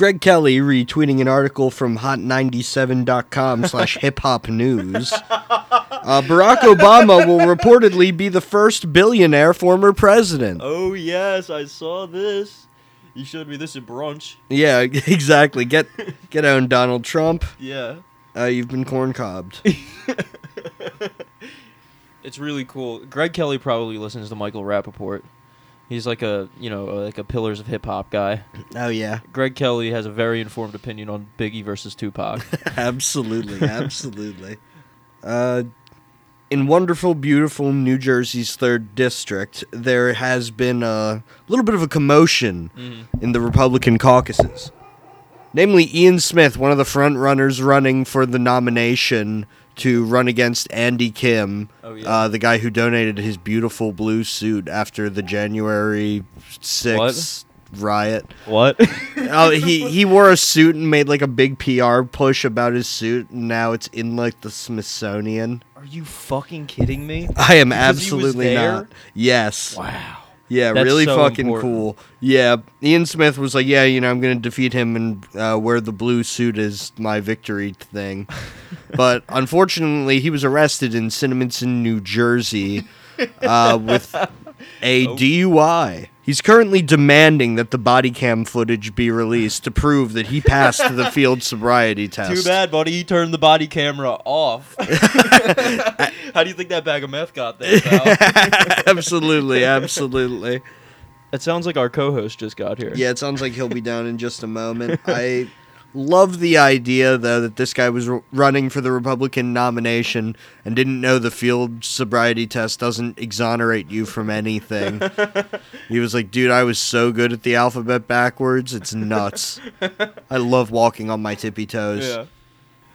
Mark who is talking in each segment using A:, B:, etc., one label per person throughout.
A: Greg Kelly retweeting an article from hot97.com slash hip hop news. Uh, Barack Obama will reportedly be the first billionaire former president.
B: Oh yes, I saw this. You showed me this at brunch.
A: Yeah, exactly. Get get on Donald Trump.
B: Yeah.
A: Uh, you've been corn cobbed.
B: It's really cool. Greg Kelly probably listens to Michael Rappaport. He's like a you know like a pillars of hip hop guy.
A: Oh yeah,
B: Greg Kelly has a very informed opinion on Biggie versus Tupac.
A: absolutely, absolutely. Uh, in wonderful, beautiful New Jersey's third district, there has been a little bit of a commotion
B: Mhm.
A: in the Republican caucuses. Namely, Ian Smith, one of the front runners running for the nomination to run against Andy Kim,
B: Oh, yeah.
A: uh, the guy who donated his beautiful blue suit after the January 6th riot.
B: what?
A: oh, he he wore a suit and made like a big PR push about his suit, and now it's in like the Smithsonian.
B: Are you fucking kidding me?
A: I am
B: Because
A: absolutely not. Yes.
B: Wow.
A: Yeah,
B: That's
A: really
B: so
A: fucking
B: important.
A: cool. Yeah, Ian Smith was like, "Yeah, you know, I'm gonna defeat him and uh, wear the blue suit as my victory thing," but unfortunately, he was arrested in Cinnaminson, New Jersey, uh, with a
B: Oh.
A: DUI. He's currently demanding that the body cam footage be released to prove that he passed the field sobriety test.
B: Too bad, buddy. He turned the body camera off. How do you think that bag of meth got there, pal?
A: absolutely, absolutely.
B: it sounds like our co-host just got here.
A: Yeah, it sounds like he'll be down in just a moment. I love the idea, though, that this guy was r- running for the Republican nomination and didn't know the field sobriety test doesn't exonerate you from anything. he was like, dude, I was so good at the alphabet backwards. It's nuts. I love walking on my tippy toes.
B: Yeah.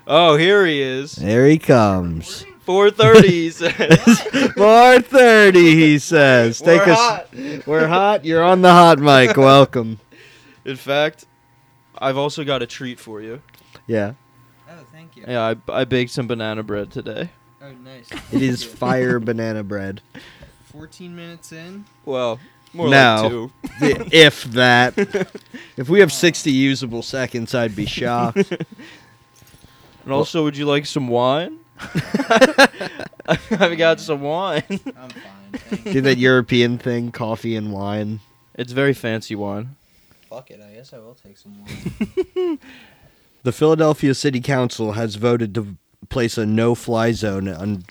B: Oh, here he is.
A: There he comes.
B: 4:30. He says.
A: 430, he says. Take
B: We're
A: us.
B: hot.
A: We're hot. You're on the hot mic. Welcome.
B: In fact, I've also got a treat for you.
A: Yeah.
C: Oh, thank you.
B: Yeah, I, I baked some banana bread today.
C: Oh, nice.
A: It is fire banana bread.
C: 14 minutes in.
B: Well, more
A: No.
B: like two.
A: if that. If we have 60 usable seconds, I'd be shocked.
B: And also, would you like some wine? I've got some wine.
C: I'm fine. Thank
A: Do that European thing, coffee and wine.
B: It's very fancy wine.
C: Fuck it. I guess I will take some wine.
A: The Philadelphia City Council has voted to place a no-fly zone on,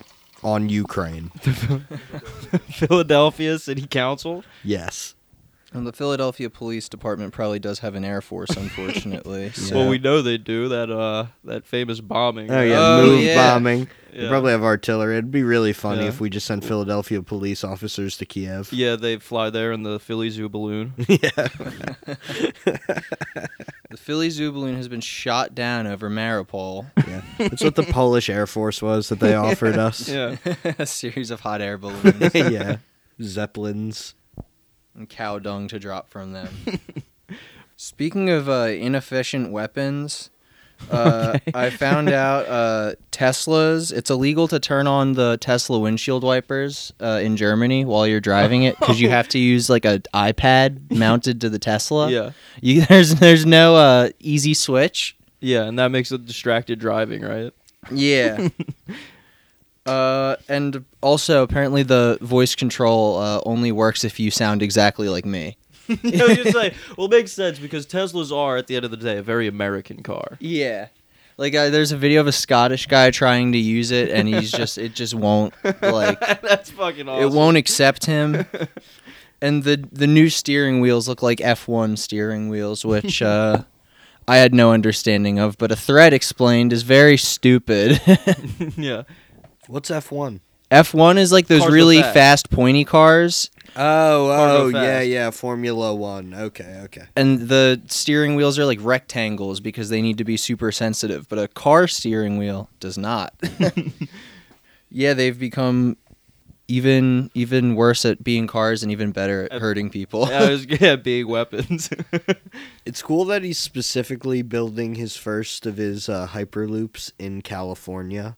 A: on Ukraine.
B: Philadelphia City Council.
A: Yes.
C: And the Philadelphia Police Department probably does have an Air Force, unfortunately. so-
B: Well, we know they do that. Uh, that famous bombing.
A: Oh yeah,
C: Oh,
A: move
C: yeah.
A: bombing. They probably have artillery. It'd be really funny
B: Yeah.
A: if we just sent Philadelphia police officers to Kiev.
B: Yeah, they fly there in the Philly Zoo balloon.
A: yeah.
C: the Philly Zoo balloon has been shot down over Mariupol.
A: yeah. That's what the Polish Air Force was that they offered us.
B: yeah.
C: a series of hot air balloons
A: yeah. Zeppelins.
C: And cow dung to drop from them. Speaking of uh, inefficient weapons, uh,
B: Okay.
C: I found out uh, Tesla's. It's illegal to turn on the Tesla windshield wipers uh, in Germany while you're driving it because you have to use like an iPad mounted to the Tesla.
B: Yeah.
C: You, there's there's no uh, easy switch.
B: Yeah, and that makes it distracted driving, right?
C: Yeah. Uh, and also apparently the voice control uh, only works if you sound exactly like me.
B: you know, you say, well, it makes sense because Teslas are, at the end of the day, a very American car.
C: Yeah. Like uh, there's a video of a Scottish guy trying to use it and he's just it just won't like
B: That's fucking awesome.
C: it won't accept him. And the the new steering wheels look like F1 steering wheels which uh I had no understanding of, but a thread explained is very stupid.
B: yeah.
A: What's F1?
C: F1 is like those
B: Cars
C: really
B: fast.
C: fast pointy cars
A: Oh, oh, yeah, yeah, Formula One. Okay, okay.
C: and the steering wheels are like rectangles because they need to be super sensitive, but a car steering wheel does not. yeah, they've become even even worse at being cars and even better at
B: At-
C: hurting people.
B: Yeah, it was, yeah, big weapons.
A: It's cool that he's specifically building his first of his uh, hyperloops in California,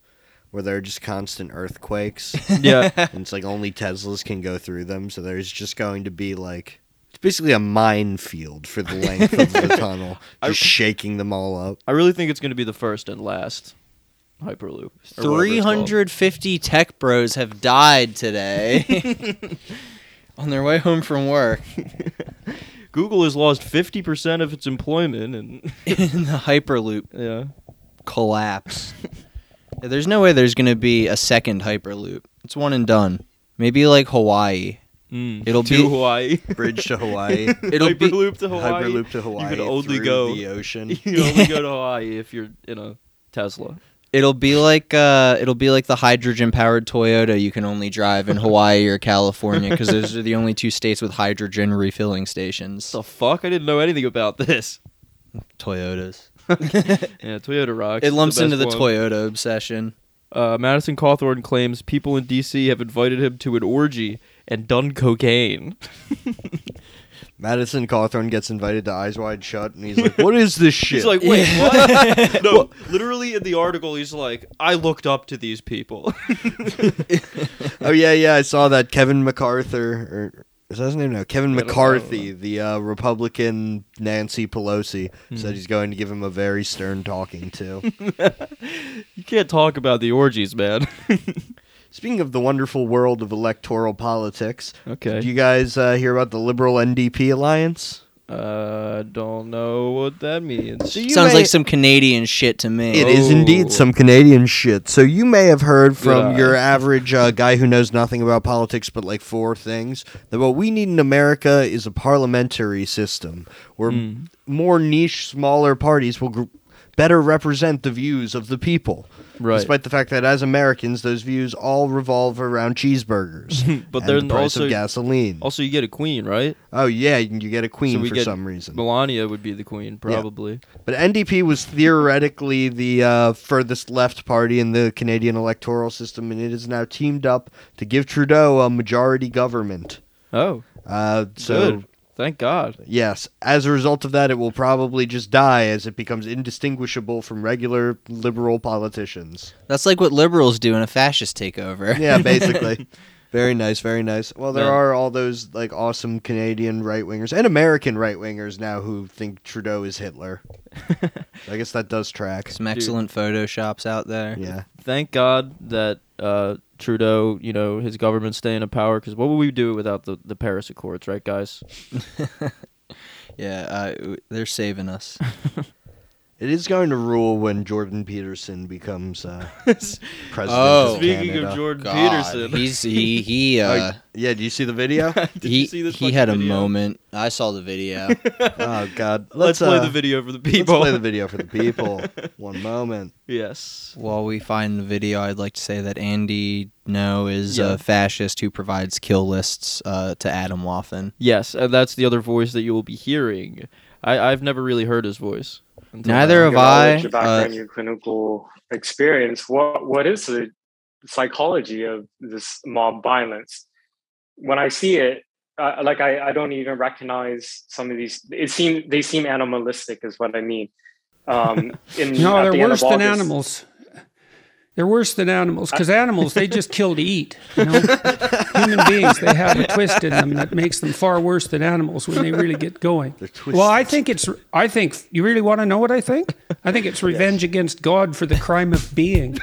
A: where there are just constant earthquakes.
B: yeah.
A: and it's like only Teslas can go through them, so there's just going to be like It's basically a minefield for the length of the tunnel,
B: I-
A: just shaking them all up.
B: I really think it's going to be the first and last Hyperloop. or whatever it's called.
C: 350 tech bros have died today on their way home from work
B: Google has lost 50% of its employment and
C: in the Hyperloop
B: yeah.
C: collapse. Yeah, there's no way there's going to be a second Hyperloop. It's one and done. Maybe like Hawaii.
B: Mm.
C: It'll
B: to
C: be-
B: Hawaii.
A: Bridge to Hawaii.
C: It'll be
B: Hyperloop to Hawaii.
A: Hyperloop to Hawaii.
B: You can only go
A: the ocean.
B: You can only go to Hawaii if you're in a Tesla.
C: It'll be like uh, it'll be like the hydrogen powered Toyota you can only drive in Hawaii or California because those are the only two states with hydrogen refilling stations.
B: The fuck? I didn't know anything about this.
C: Toyotas.
B: Yeah, Toyota rocks.
C: It lumps
B: the
C: into the
B: one.
C: Toyota obsession.
B: Uh, Madison Cawthorn claims people in D.C. have invited him to an orgy and done cocaine.
A: Madison Cawthorn gets invited to Eyes Wide Shut, and he's like, "What is this shit?"
B: He's like, wait, what? no, literally in the article, he's like, I looked up to these people.
A: "Oh yeah, yeah, I saw that." Kevin MacArthur, or is that his name? now? Kevin
B: I don't know.
A: McCarthy, the uh, Republican Nancy Pelosi,
B: Hmm.
A: said he's going to give him a very stern talking to.
B: you can't talk about the orgies, man.
A: Speaking of the wonderful world of electoral politics,
B: okay.
A: did you guys uh, hear about the Liberal NDP alliance?
B: Uh, don't know what that means.
A: So
C: Sounds
A: may-
C: like some Canadian shit to me.
A: It is indeed some Canadian shit. So you may have heard from
B: eye.
A: your average uh, guy who knows nothing about politics but like four things that what we need in America is a parliamentary system where
B: Mm.
A: more niche, smaller parties will gr- better represent the views of the people.
B: Right.
A: Despite the fact that as Americans, those views all revolve around cheeseburgers,
B: But then
A: the price
B: also-
A: of gasoline.
B: Also, you get a queen, right?
A: oh yeah, you get a queen
B: So we
A: for
B: get
A: some reason.
B: Melania would be the queen, probably.
A: But NDP was theoretically the uh, furthest left party in the Canadian electoral system, and it is now teamed up to give Trudeau a majority government.
B: Oh,
A: Uh, so,
B: good. Thank God.
A: yes, as a result of that, it will probably just die as it becomes indistinguishable from regular liberal politicians.
C: That's like what liberals do in a fascist takeover.
A: Yeah, basically. very nice, very nice. Well, there
B: Yeah.
A: are all those like awesome Canadian right wingers and American right wingers now who think Trudeau is Hitler. I guess that does track.
C: Some excellent photoshops out there.
A: Yeah.
B: Thank God that uh, Trudeau, you know, his government staying in power. Because what would we do without the, the Paris Accords, right, guys?
C: Yeah, uh, they're saving us.
A: It is going to rule when Jordan Peterson becomes uh, president.
C: Oh.
A: of
B: Speaking
A: Canada.
B: of Jordan
C: God,
B: Peterson,
C: he's he he
A: Oh,
C: uh,
A: yeah, do you see the video?
B: Did
C: he
B: you see this
C: he
B: fucking
C: had a moment. I saw the video.
A: oh God,
B: Let's, play
A: uh,
B: the video for the
A: Let's
B: people.
A: play the video for the people. One moment.
B: yes.
C: While we find the video, I'd like to say that Andy Ngo is
B: Yeah.
C: a fascist who provides kill lists uh, to Atomwaffen.
B: Yes, and that's the other voice that you will be hearing. I, I've never really heard his voice. Until
C: Neither have
D: your
C: I.
D: knowledge, your background,
C: Uh,
D: your clinical experience. What what is the psychology of this mob violence? When I see it, uh, like I, I don't even recognize some of these. It seem they seem animalistic, is what I mean. Um, in,
E: No, they're
D: the
E: worse
D: of
E: than animals. They're worse than animals because animals they just kill to eat. You know? Human beings they have a twist in them that makes them far worse than animals when they really get going. Well, I think it's. I think you really want to know what I think. I think it's revenge against God for the crime of being.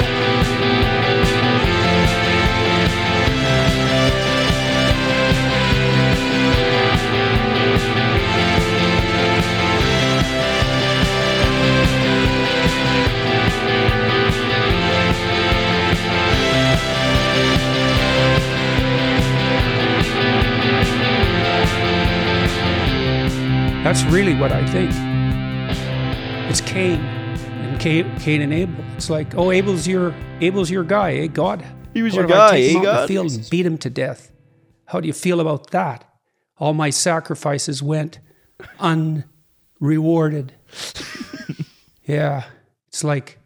E: That's really what I think. It's Cain and Cain, Cain and Abel. It's like, oh, Abel's your Abel's your guy, eh, God?
B: He was
E: What
B: your
E: I
B: guy,
E: take
B: eh,
E: in the
B: God?
E: field and beat him to death. How do you feel about that? All my sacrifices went unrewarded. yeah, it's like,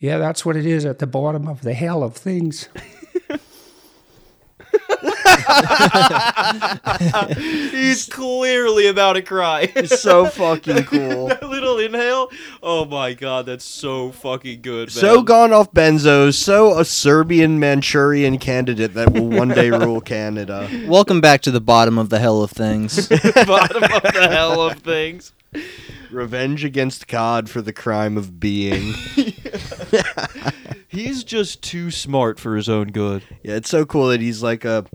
E: yeah, that's what it is at the bottom of the hell of things.
B: He's clearly about to cry.
A: so fucking cool.
B: that little inhale. Oh my god, that's so fucking good. Man.
A: So gone off benzos, so a Serbian Manchurian candidate that will one day rule Canada.
C: Welcome back to the bottom of the hell of things.
B: bottom of the hell of things.
A: Revenge against God for the crime of being.
B: He's just too smart for his own good.
A: Yeah, it's so cool that he's like a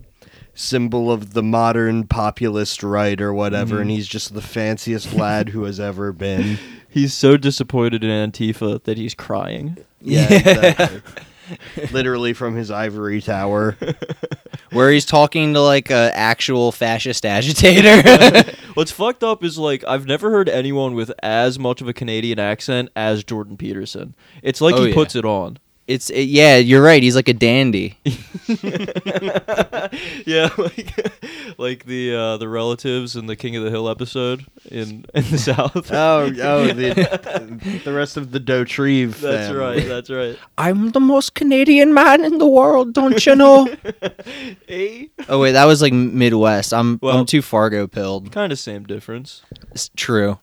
A: symbol of the modern populist right or whatever, and mm-hmm. he's just the fanciest lad who has ever been.
B: He's so disappointed in Antifa that he's crying.
A: Yeah, exactly. Literally from his ivory tower.
C: Where he's talking to like a actual fascist agitator.
B: What's fucked up is like I've never heard anyone with as much of a Canadian accent as Jordan Peterson. It's like
C: Oh,
B: he
C: yeah.
B: puts it on.
C: It's it, yeah, you're right. He's like a dandy.
B: yeah, like like the uh, the relatives in the King of the Hill episode in in the South.
A: Oh, oh, the, the rest of the Dotrieve
B: that's
A: family.
B: right. That's right.
C: I'm the most Canadian man in the world, don't you know?
B: Eh?
C: oh wait, that was like Midwest. I'm
B: Well-
C: I'm too Fargo pilled.
B: Kind of same difference.
C: It's true.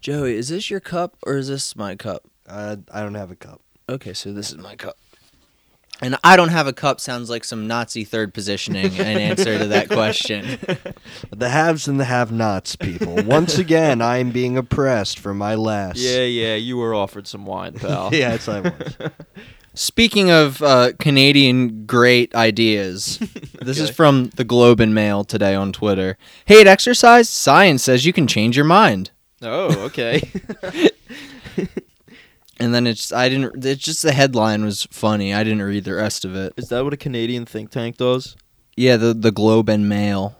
C: Joey, is this your cup or is this my cup?
A: Uh, I don't have a cup.
C: Okay, so this is my cup. And I don't have a cup sounds like some Nazi third positioning in answer to that question.
A: The haves and the have-nots, people. Once again, I am being oppressed for my last.
B: Yeah, yeah. You were offered some wine, pal.
A: yeah, it's I was.
C: Speaking of uh, Canadian great ideas, this is from the Globe and Mail today on Twitter. Hate exercise? Science says you can change your mind.
B: Oh, okay.
C: And then it's I didn't. It's just the headline was funny. I didn't read the rest of it.
B: Is that what a Canadian think tank does?
C: Yeah, the the Globe and Mail.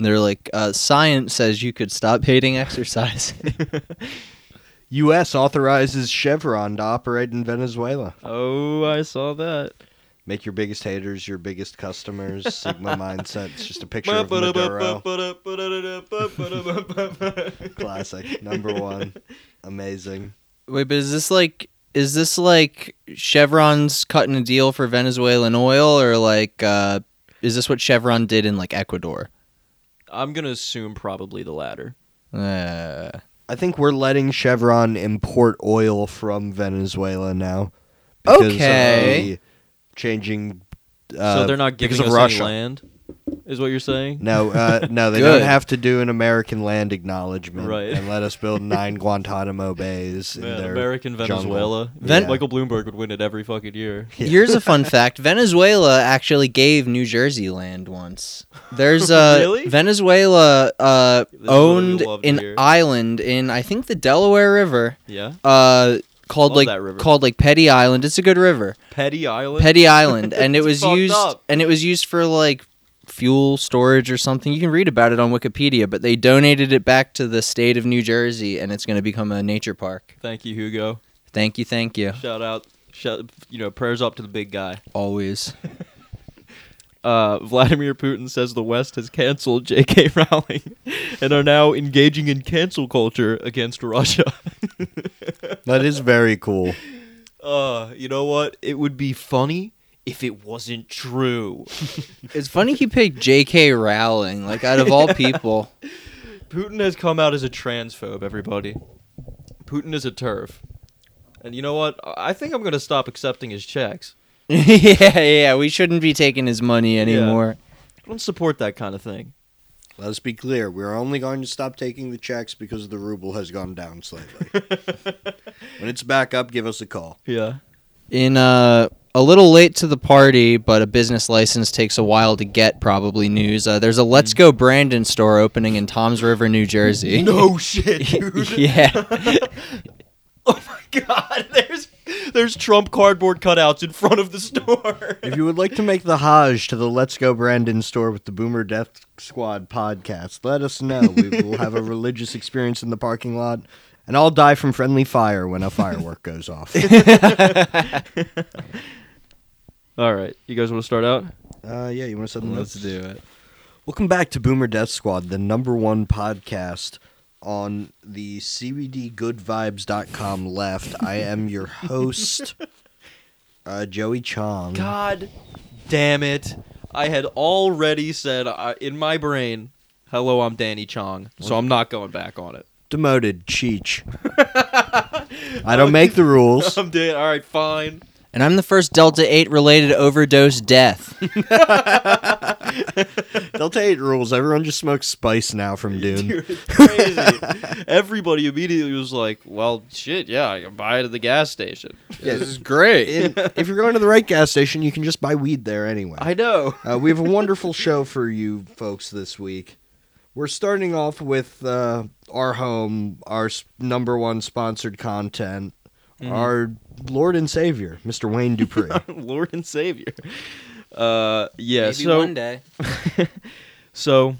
C: They're like, uh, science says you could stop hating exercise.
A: U.S. authorizes Chevron to operate in Venezuela.
B: Oh, I saw that.
A: Make your biggest haters your biggest customers. Sigma mindset. It's just a picture of Maduro. Classic. Number one. Amazing.
C: Wait, but is this like is this like Chevron's cutting a deal for Venezuelan oil, or like uh, is this what Chevron did in like Ecuador?
B: I'm gonna assume probably the latter.
C: Uh,
A: I think we're letting Chevron import oil from Venezuela now. Because
C: Okay.
A: Of changing. Uh,
B: so they're not giving us
A: Russia.
B: any land, is what you're saying?
A: No, uh, no, they
C: Good.
A: don't have to do an American land acknowledgement
B: Right.
A: and let us build nine Guantanamo bays. in
B: Man,
A: their
B: American
A: jungle.
B: Venezuela.
C: Ven-
B: Michael Bloomberg would win it every fucking year.
C: Here's a fun fact: Venezuela actually gave New Jersey land once. There's a
B: Really?
C: Venezuela uh,
B: is what we
C: owned
B: love to
C: an
B: hear.
C: island in I think the Delaware River.
B: Yeah.
C: Uh, called
B: Love
C: like
B: that river.
C: called like Petty Island. It's a good river.
B: Petty Island.
C: Petty Island, and it
B: It's
C: was
B: fucked
C: used
B: up.
C: and it was used for like fuel storage or something. You can read about it on Wikipedia, but they donated it back to the state of New Jersey, and it's going to become a nature park.
B: Thank you, Hugo.
C: Thank you, thank you.
B: Shout out. Shout, you know, prayers up to the big guy.
C: Always.
B: Uh, Vladimir Putin says the West has canceled J.K. Rowling and are now engaging in cancel culture against Russia.
A: That is very cool.
B: uh, you know what? It would be funny if it wasn't true.
C: It's funny he picked J.K. Rowling, like out of all people.
B: Putin has come out as a transphobe, everybody. Putin is a turf. And you know what? I think I'm going to stop accepting his checks.
C: yeah, yeah, we shouldn't be taking his money anymore.
B: I don't support that kind of thing.
A: Let us be clear. We're only going to stop taking the checks because the ruble has gone down slightly. when it's back up, give us a call.
B: Yeah.
C: In uh, a little late to the party, but a business license takes a while to get. Probably news. Uh, there's a Let's Go Brandon store opening in Tom's River, New Jersey.
B: No shit, dude.
C: yeah.
B: Oh my god, there's there's Trump cardboard cutouts in front of the store.
A: If you would like to make the Hajj to the Let's Go Brandon store with the Boomer Death Squad podcast, let us know. We will have a religious experience in the parking lot, and I'll die from friendly fire when a firework goes off.
B: All right, you guys want to start out?
A: Uh, yeah, you want to set the
C: Let's
A: notes?
C: do it.
A: Welcome back to Boomer Death Squad, the number one podcast on the CBDGoodVibes.com left. I am your host, uh, Joey Chong.
B: God damn it. I had already said uh, in my brain, "Hello, I'm Danny Chong," so I'm not going back on it.
A: Demoted, Cheech. I don't make the rules.
B: I'm dead. All right, fine.
C: And I'm the first Delta 8 related overdose death.
A: Delta 8 rules. Everyone just smokes spice now from Dune.
B: Dude, it's crazy. Everybody immediately was like, "Well, shit, yeah, I can buy it at the gas station."
C: this is great.
A: In- if you're going to the right gas station, you can just buy weed there anyway.
B: I know.
A: Uh, we have a wonderful show for you folks this week. We're starting off with uh, our home, our number one sponsored content, our Lord and Savior, Mr. Wayne Dupree.
B: Lord and Savior. Uh, yeah.
C: Maybe
B: so
C: one day.
B: So,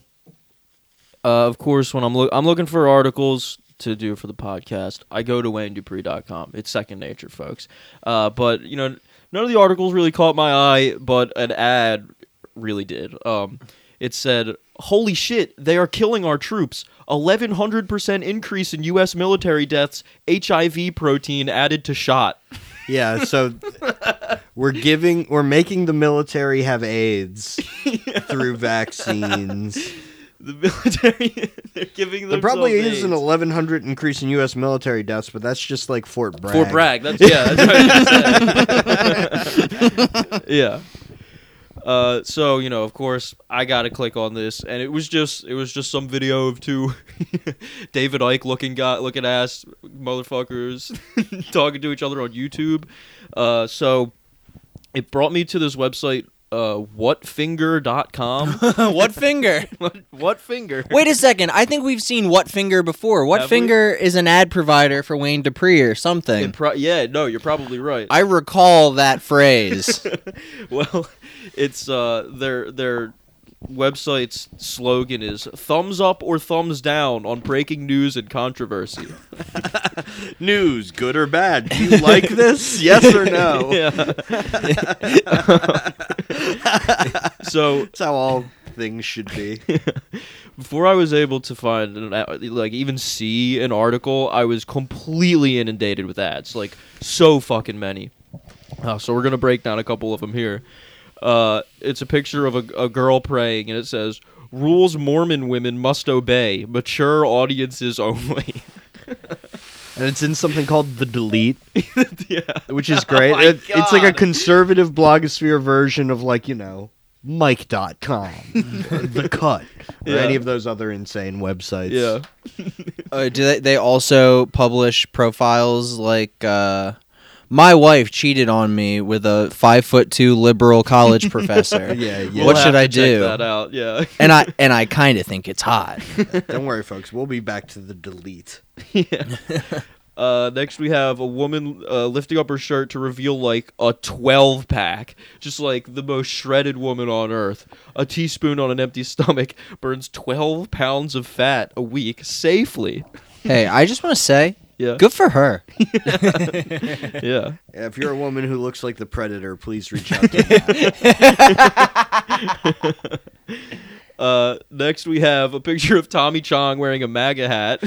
B: uh, of course, when I'm look, I'm looking for articles to do for the podcast, I go to WayneDupree.com. It's second nature, folks. Uh, but you know, none of the articles really caught my eye, but an ad really did. Um, it said, "Holy shit, they are killing our troops! 1100 percent increase in U.S. military deaths. HIV protein added to shot."
A: yeah, so we're giving, we're making the military have AIDS through vaccines.
B: The military, they're giving
A: There probably is an 1,100 increase in U.S. military deaths, but that's just like Fort Bragg.
B: Fort Bragg. That's yeah. That's right. yeah. Uh, so you know, of course, I gotta click on this, and it was just it was just some video of two David Icke looking guy looking ass motherfuckers talking to each other on YouTube. Uh, so it brought me to this website, uh, whatfinger.com.
C: what finger?
B: what, what finger?
C: Wait a second. I think we've seen What Finger before. What
B: Have we?
C: Finger is an ad provider for Wayne Dupree or something.
B: Pro- yeah, no, you're probably right.
C: I recall that phrase.
B: well, it's uh their their website's slogan is thumbs up or thumbs down on breaking news and controversy.
A: News, good or bad? Do you like this? yes or no?
B: yeah. so
A: That's how all things should be.
B: before I was able to find an, like even see an article, I was completely inundated with ads, like so fucking many. Uh, so we're gonna break down a couple of them here. Uh, it's a picture of a, a girl praying, and it says, "Rules Mormon women must obey. Mature audiences only."
A: And it's in something called the Delete,
B: yeah.
A: which is great.
B: my
A: It- it's like a conservative blogosphere version of like, you know, Mic.com, or The Cut, or
B: Yeah.
A: any of those other insane websites.
B: Yeah.
C: uh, do they, they also publish profiles like uh, my wife cheated on me with a five foot two liberal college professor?
A: Yeah, yeah.
B: We'll
C: What should I do?
B: That out. Yeah.
C: And I and I kind of think it's hot.
A: Don't worry, folks. We'll be back to the Delete.
B: yeah. Uh, next we have a woman uh, lifting up her shirt to reveal like a 12 pack, just like the most shredded woman on earth. A teaspoon on an empty stomach burns 12 pounds of fat a week safely.
C: hey, I just want to say,
B: Yeah,
C: good for her.
B: yeah.
A: Yeah, if you're a woman who looks like the Predator, please reach out to me.
B: Uh, next we have a picture of Tommy Chong wearing a MAGA hat.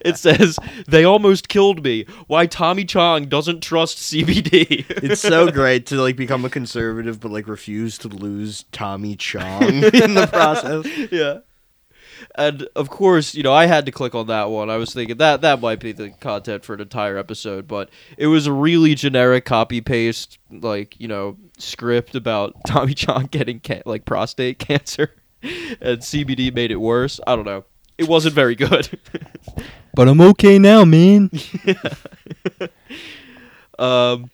B: it says, "They almost killed me. Why Tommy Chong doesn't trust CBD."
A: It's so great to like become a conservative, but like refuse to lose Tommy Chong in the process.
B: yeah. And of course, you know, I had to click on that one. I was thinking that that might be the content for an entire episode, but it was a really generic copy paste, like you know, script about Tommy Chong getting ca- like prostate cancer, and CBD made it worse. I don't know. It wasn't very good.
C: But I'm okay now, man.
B: Um,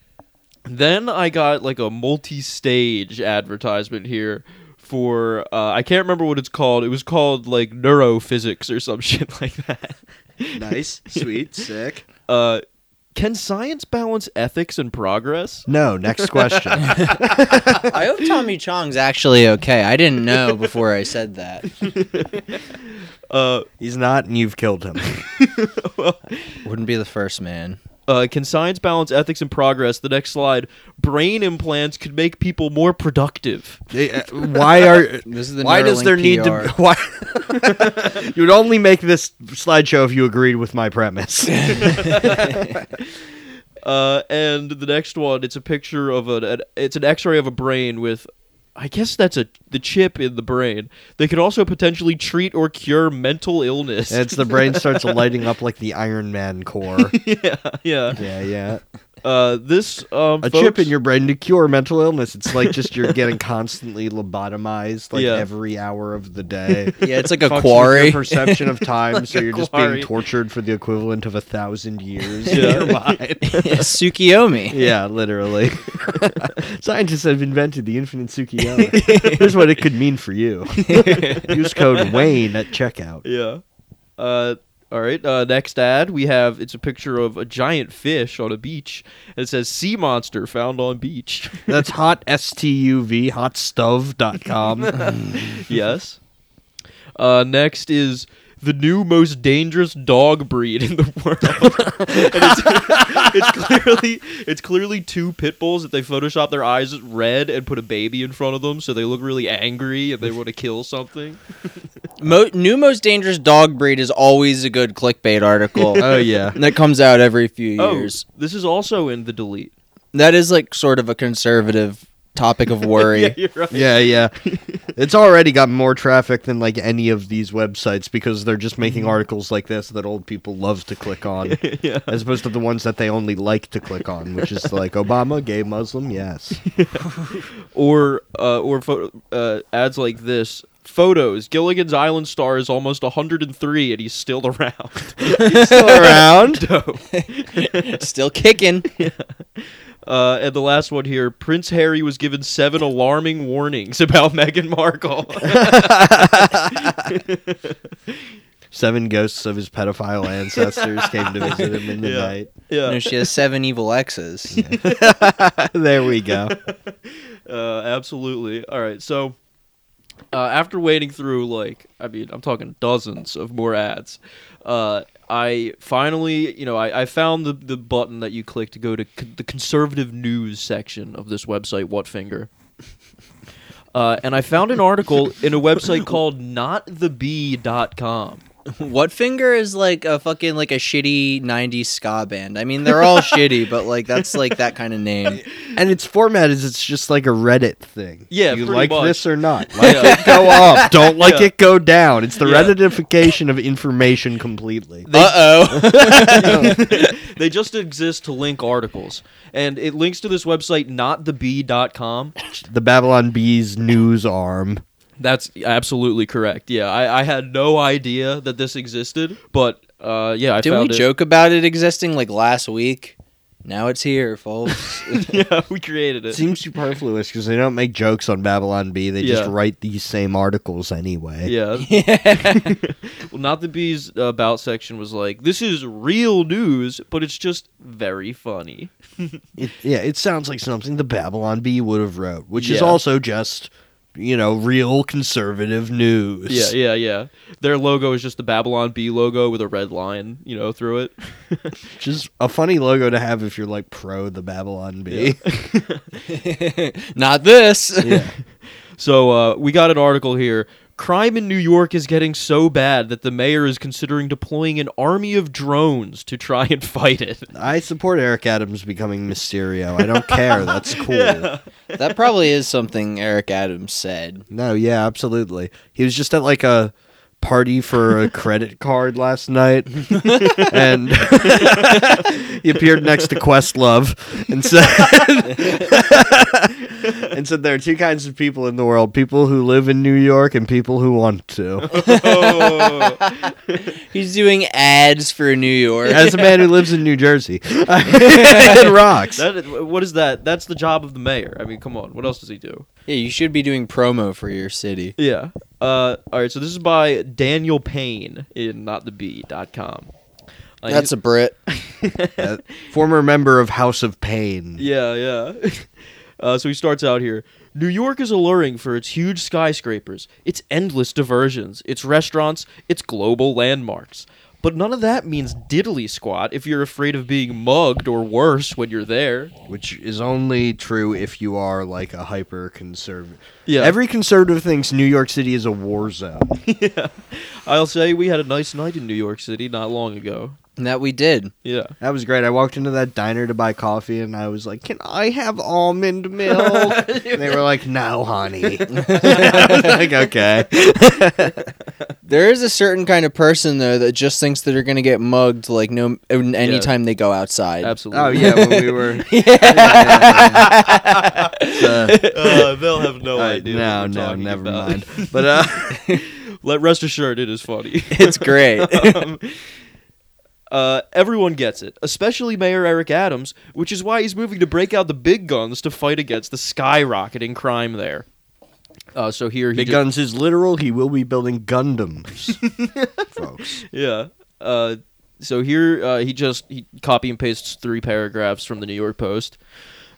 B: then I got like a multi-stage advertisement here for uh, I can't remember what it's called. It was called like neurophysics or some shit like that.
A: Nice, sweet, sick.
B: Uh, can science balance ethics and progress?
A: No, next question.
C: I hope Tommy Chong's actually okay. I didn't know before I said that.
B: Uh,
A: He's not, and you've killed him.
B: well,
C: Wouldn't be the first man.
B: Uh, can science balance ethics and progress? The next slide. Brain implants could make people more productive.
A: They- uh, why are?
C: This is the
A: Why does
C: Neuralink
A: there need
C: PR.
A: to? Why? you would only make this slideshow if you agreed with my premise.
B: Uh, and the next one, it's a picture of an, an it's an X-ray of a brain with, I guess that's a the chip in the brain. They could also potentially treat or cure mental illness.
A: And it's the brain starts lighting up like the Iron Man core.
B: yeah, yeah.
A: Yeah, yeah.
B: Uh, this um,
A: A chip in your brain to cure mental illness. It's like just you're getting constantly lobotomized like
B: Yeah.
A: every hour of the day.
C: Yeah, it's like a
A: Fucks
C: quarry.
A: Your perception of time, so you're just
B: quarry.
A: being tortured for the equivalent of a thousand years
B: Yeah.
A: in your mind.
C: Tsukiyomi.
A: Yeah, literally. Scientists have invented the infinite Tsukiyomi. Here's what it could mean for you. Use code Wayne at checkout.
B: Yeah. Uh, all right. Uh, next ad, we have it's a picture of a giant fish on a beach. And it says "Sea monster found on beach."
A: That's hot S T U V hotstuv.com.
B: yes. Uh, next is the new most dangerous dog breed in the world. and it's, it's clearly it's clearly two pit bulls that they Photoshop their eyes red and put a baby in front of them, so they look really angry and they want to kill something.
C: Mo- new most dangerous dog breed is always a good clickbait article.
A: oh yeah.
C: that comes out every few years.
B: Oh,
C: years.
B: this is also in the delete.
C: That is like sort of a conservative topic of worry.
B: Yeah, you're right.
A: Yeah, yeah. It's already got more traffic than like any of these websites because they're just making articles like this that old people love to click on.
B: yeah.
A: As opposed to the ones that they only like to click on, which is like Obama, gay Muslim, yes.
B: or uh, or pho- uh, ads like this. Photos. Gilligan's Island star is almost 103 and he's still around.
A: Still around.
C: Still kicking.
B: Uh, and the last one here Prince Harry was given seven alarming warnings about Meghan Markle.
A: Seven ghosts of his pedophile ancestors came to visit him in the
B: Yeah.
A: night.
C: You know,
B: yeah.
C: she has seven evil exes.
A: there we go.
B: Uh, absolutely. All right. So uh, after wading through, like, I mean, I'm talking dozens of more ads, uh, I finally, you know, I, I found the, the button that you click to go to c- the conservative news section of this website, Whatfinger. Uh, and I found an article in a website called notthebee.com.
C: what finger is like a fucking like a shitty 90s ska band. I mean, they're all shitty, but like that's like that kind of name.
A: And its format is it's just like a Reddit thing.
B: Yeah,
A: you
B: pretty
A: like
B: much.
A: this or not? Like
B: Yeah.
A: it go up. Don't like
B: Yeah.
A: it go down. It's the
B: Yeah.
A: Redditification of information completely.
C: Uh-oh.
B: they just exist to link articles. And it links to this website, notthebee.com.
A: The Babylon Bees news arm.
B: That's absolutely correct. Yeah, I, I had no idea that this existed, but uh, yeah, I
C: Didn't we
B: it.
C: joke about it existing like last week? Now it's here, folks.
B: yeah, we created
A: It
B: it.
A: seems superfluous because they don't make jokes on Babylon Bee. They just write these same articles anyway.
B: Yeah. well, not the bees uh, about section was like, this is real news, but it's just very funny.
A: It, yeah, it sounds like something the Babylon Bee would have wrote, which is also just, you know, real conservative news.
B: Yeah, yeah, yeah. Their logo is just the Babylon Bee logo with a red line, you know, through it.
A: just a funny logo to have if you're like pro the Babylon Bee.
C: Not this.
A: Yeah.
B: So uh, we got an article here. Crime in New York is getting so bad that the mayor is considering deploying an army of drones to try and fight it.
A: I support Eric Adams becoming Mysterio. I don't care. That's cool.
C: That probably is something Eric Adams said.
A: No, yeah, absolutely. He was just at like a party for a credit card last night, and he appeared next to Questlove and said, and said there are two kinds of people in the world: people who live in New York and people who want to.
B: Oh.
C: He's doing ads for New York.
A: As a man who lives in New Jersey, it rocks.
B: That is- what is that? That's the job of the mayor. I mean, come on. What else does he do?
C: Yeah, you should be doing promo for your city.
B: Yeah. Uh, all right. So this is by Daniel Payne in notthebee.com. Uh,
C: That's a Brit.
A: Uh, former member of House of Pain.
B: Yeah, yeah. Uh, so he starts out here. New York is alluring for its huge skyscrapers, its endless diversions, its restaurants, its global landmarks. But none of that means diddly squat if you're afraid of being mugged or worse when you're there.
A: which is only true if you are like a hyper conservative.
B: Yeah.
A: Every conservative thinks New York City is a war zone. yeah.
B: I'll say we had a nice night in New York City not long ago.
C: That we did.
B: Yeah.
A: That was great. I walked into that diner to buy coffee and I was like, Can I have almond milk? and they were like, No, honey. I was like, Okay.
C: There is a certain kind of person though that just thinks that they're gonna get mugged like no anytime they go outside.
B: Absolutely.
A: Oh, yeah, when we were. It's, uh,
B: uh, they'll have no
A: uh,
B: idea.
A: no,
B: what we're
A: no, never
B: about.
A: mind. But, uh,
B: Let rest assured, it is funny.
C: It's great.
B: Um, uh, everyone gets it, especially Mayor Eric Adams, which is why he's moving to break out the big guns to fight against the skyrocketing crime there. Uh, so here he
A: Big
B: ju-
A: Guns is literal. He will be building Gundams, folks.
B: Yeah. Uh, so here uh, he just he copy and pastes three paragraphs from the New York Post.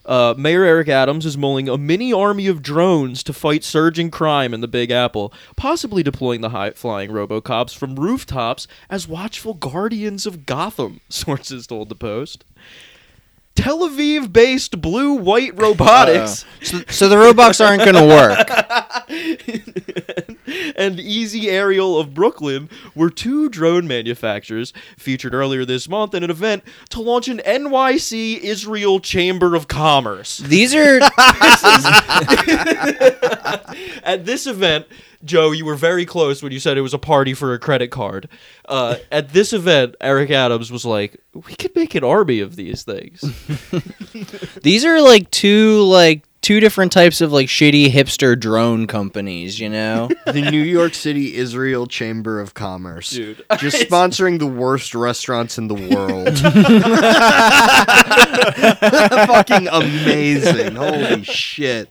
B: Uh, Mayor Eric Adams is mulling a mini army of drones to fight surging crime in the Big Apple, possibly deploying the high flying Robocops from rooftops as watchful guardians of Gotham, sources told the Post. Tel Aviv based blue white robotics uh,
C: so, so the robots aren't gonna work.
B: and Easy Aerial of Brooklyn were two drone manufacturers featured earlier this month in an event to launch an NYC Israel Chamber of Commerce.
C: These are
B: At this event, Joe, you were very close when you said it was a party for a credit card. Uh, at this event, Eric Adams was like, "We could make an army of these things."
C: these are like two like two different types of like shitty hipster drone companies, you know?
A: The New York City Israel Chamber of Commerce.
B: Dude.
A: Just sponsoring the worst restaurants in the world. Fucking amazing. Holy shit.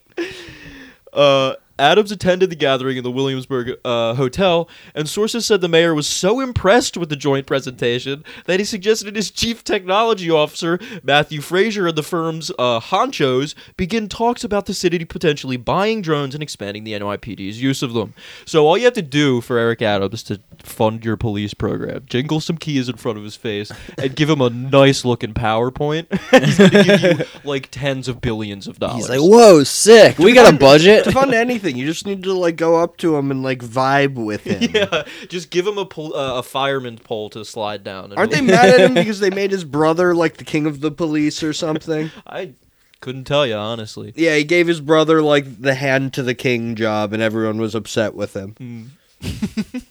B: Uh, Adams attended the gathering in the Williamsburg uh, hotel, and sources said the mayor was so impressed with the joint presentation that he suggested his chief technology officer, Matthew Fraser, and the firm's uh, honchos begin talks about the city potentially buying drones and expanding the NYPD's use of them. So all you have to do for Eric Adams to fund your police program, jingle some keys in front of his face, and give him a nice looking PowerPoint. He's going to give you like tens of billions of dollars.
C: He's like, "Whoa, sick! We got a budget."
A: To fund anything, you just need to like go up to him and like vibe with him.
B: Yeah, just give him a pol- uh, a fireman's pole to slide down. and
A: Aren't they mad at him because they made his brother like the king of the police or something?
B: I couldn't tell you honestly.
A: Yeah, he gave his brother like the hand to the king job, and everyone was upset with him.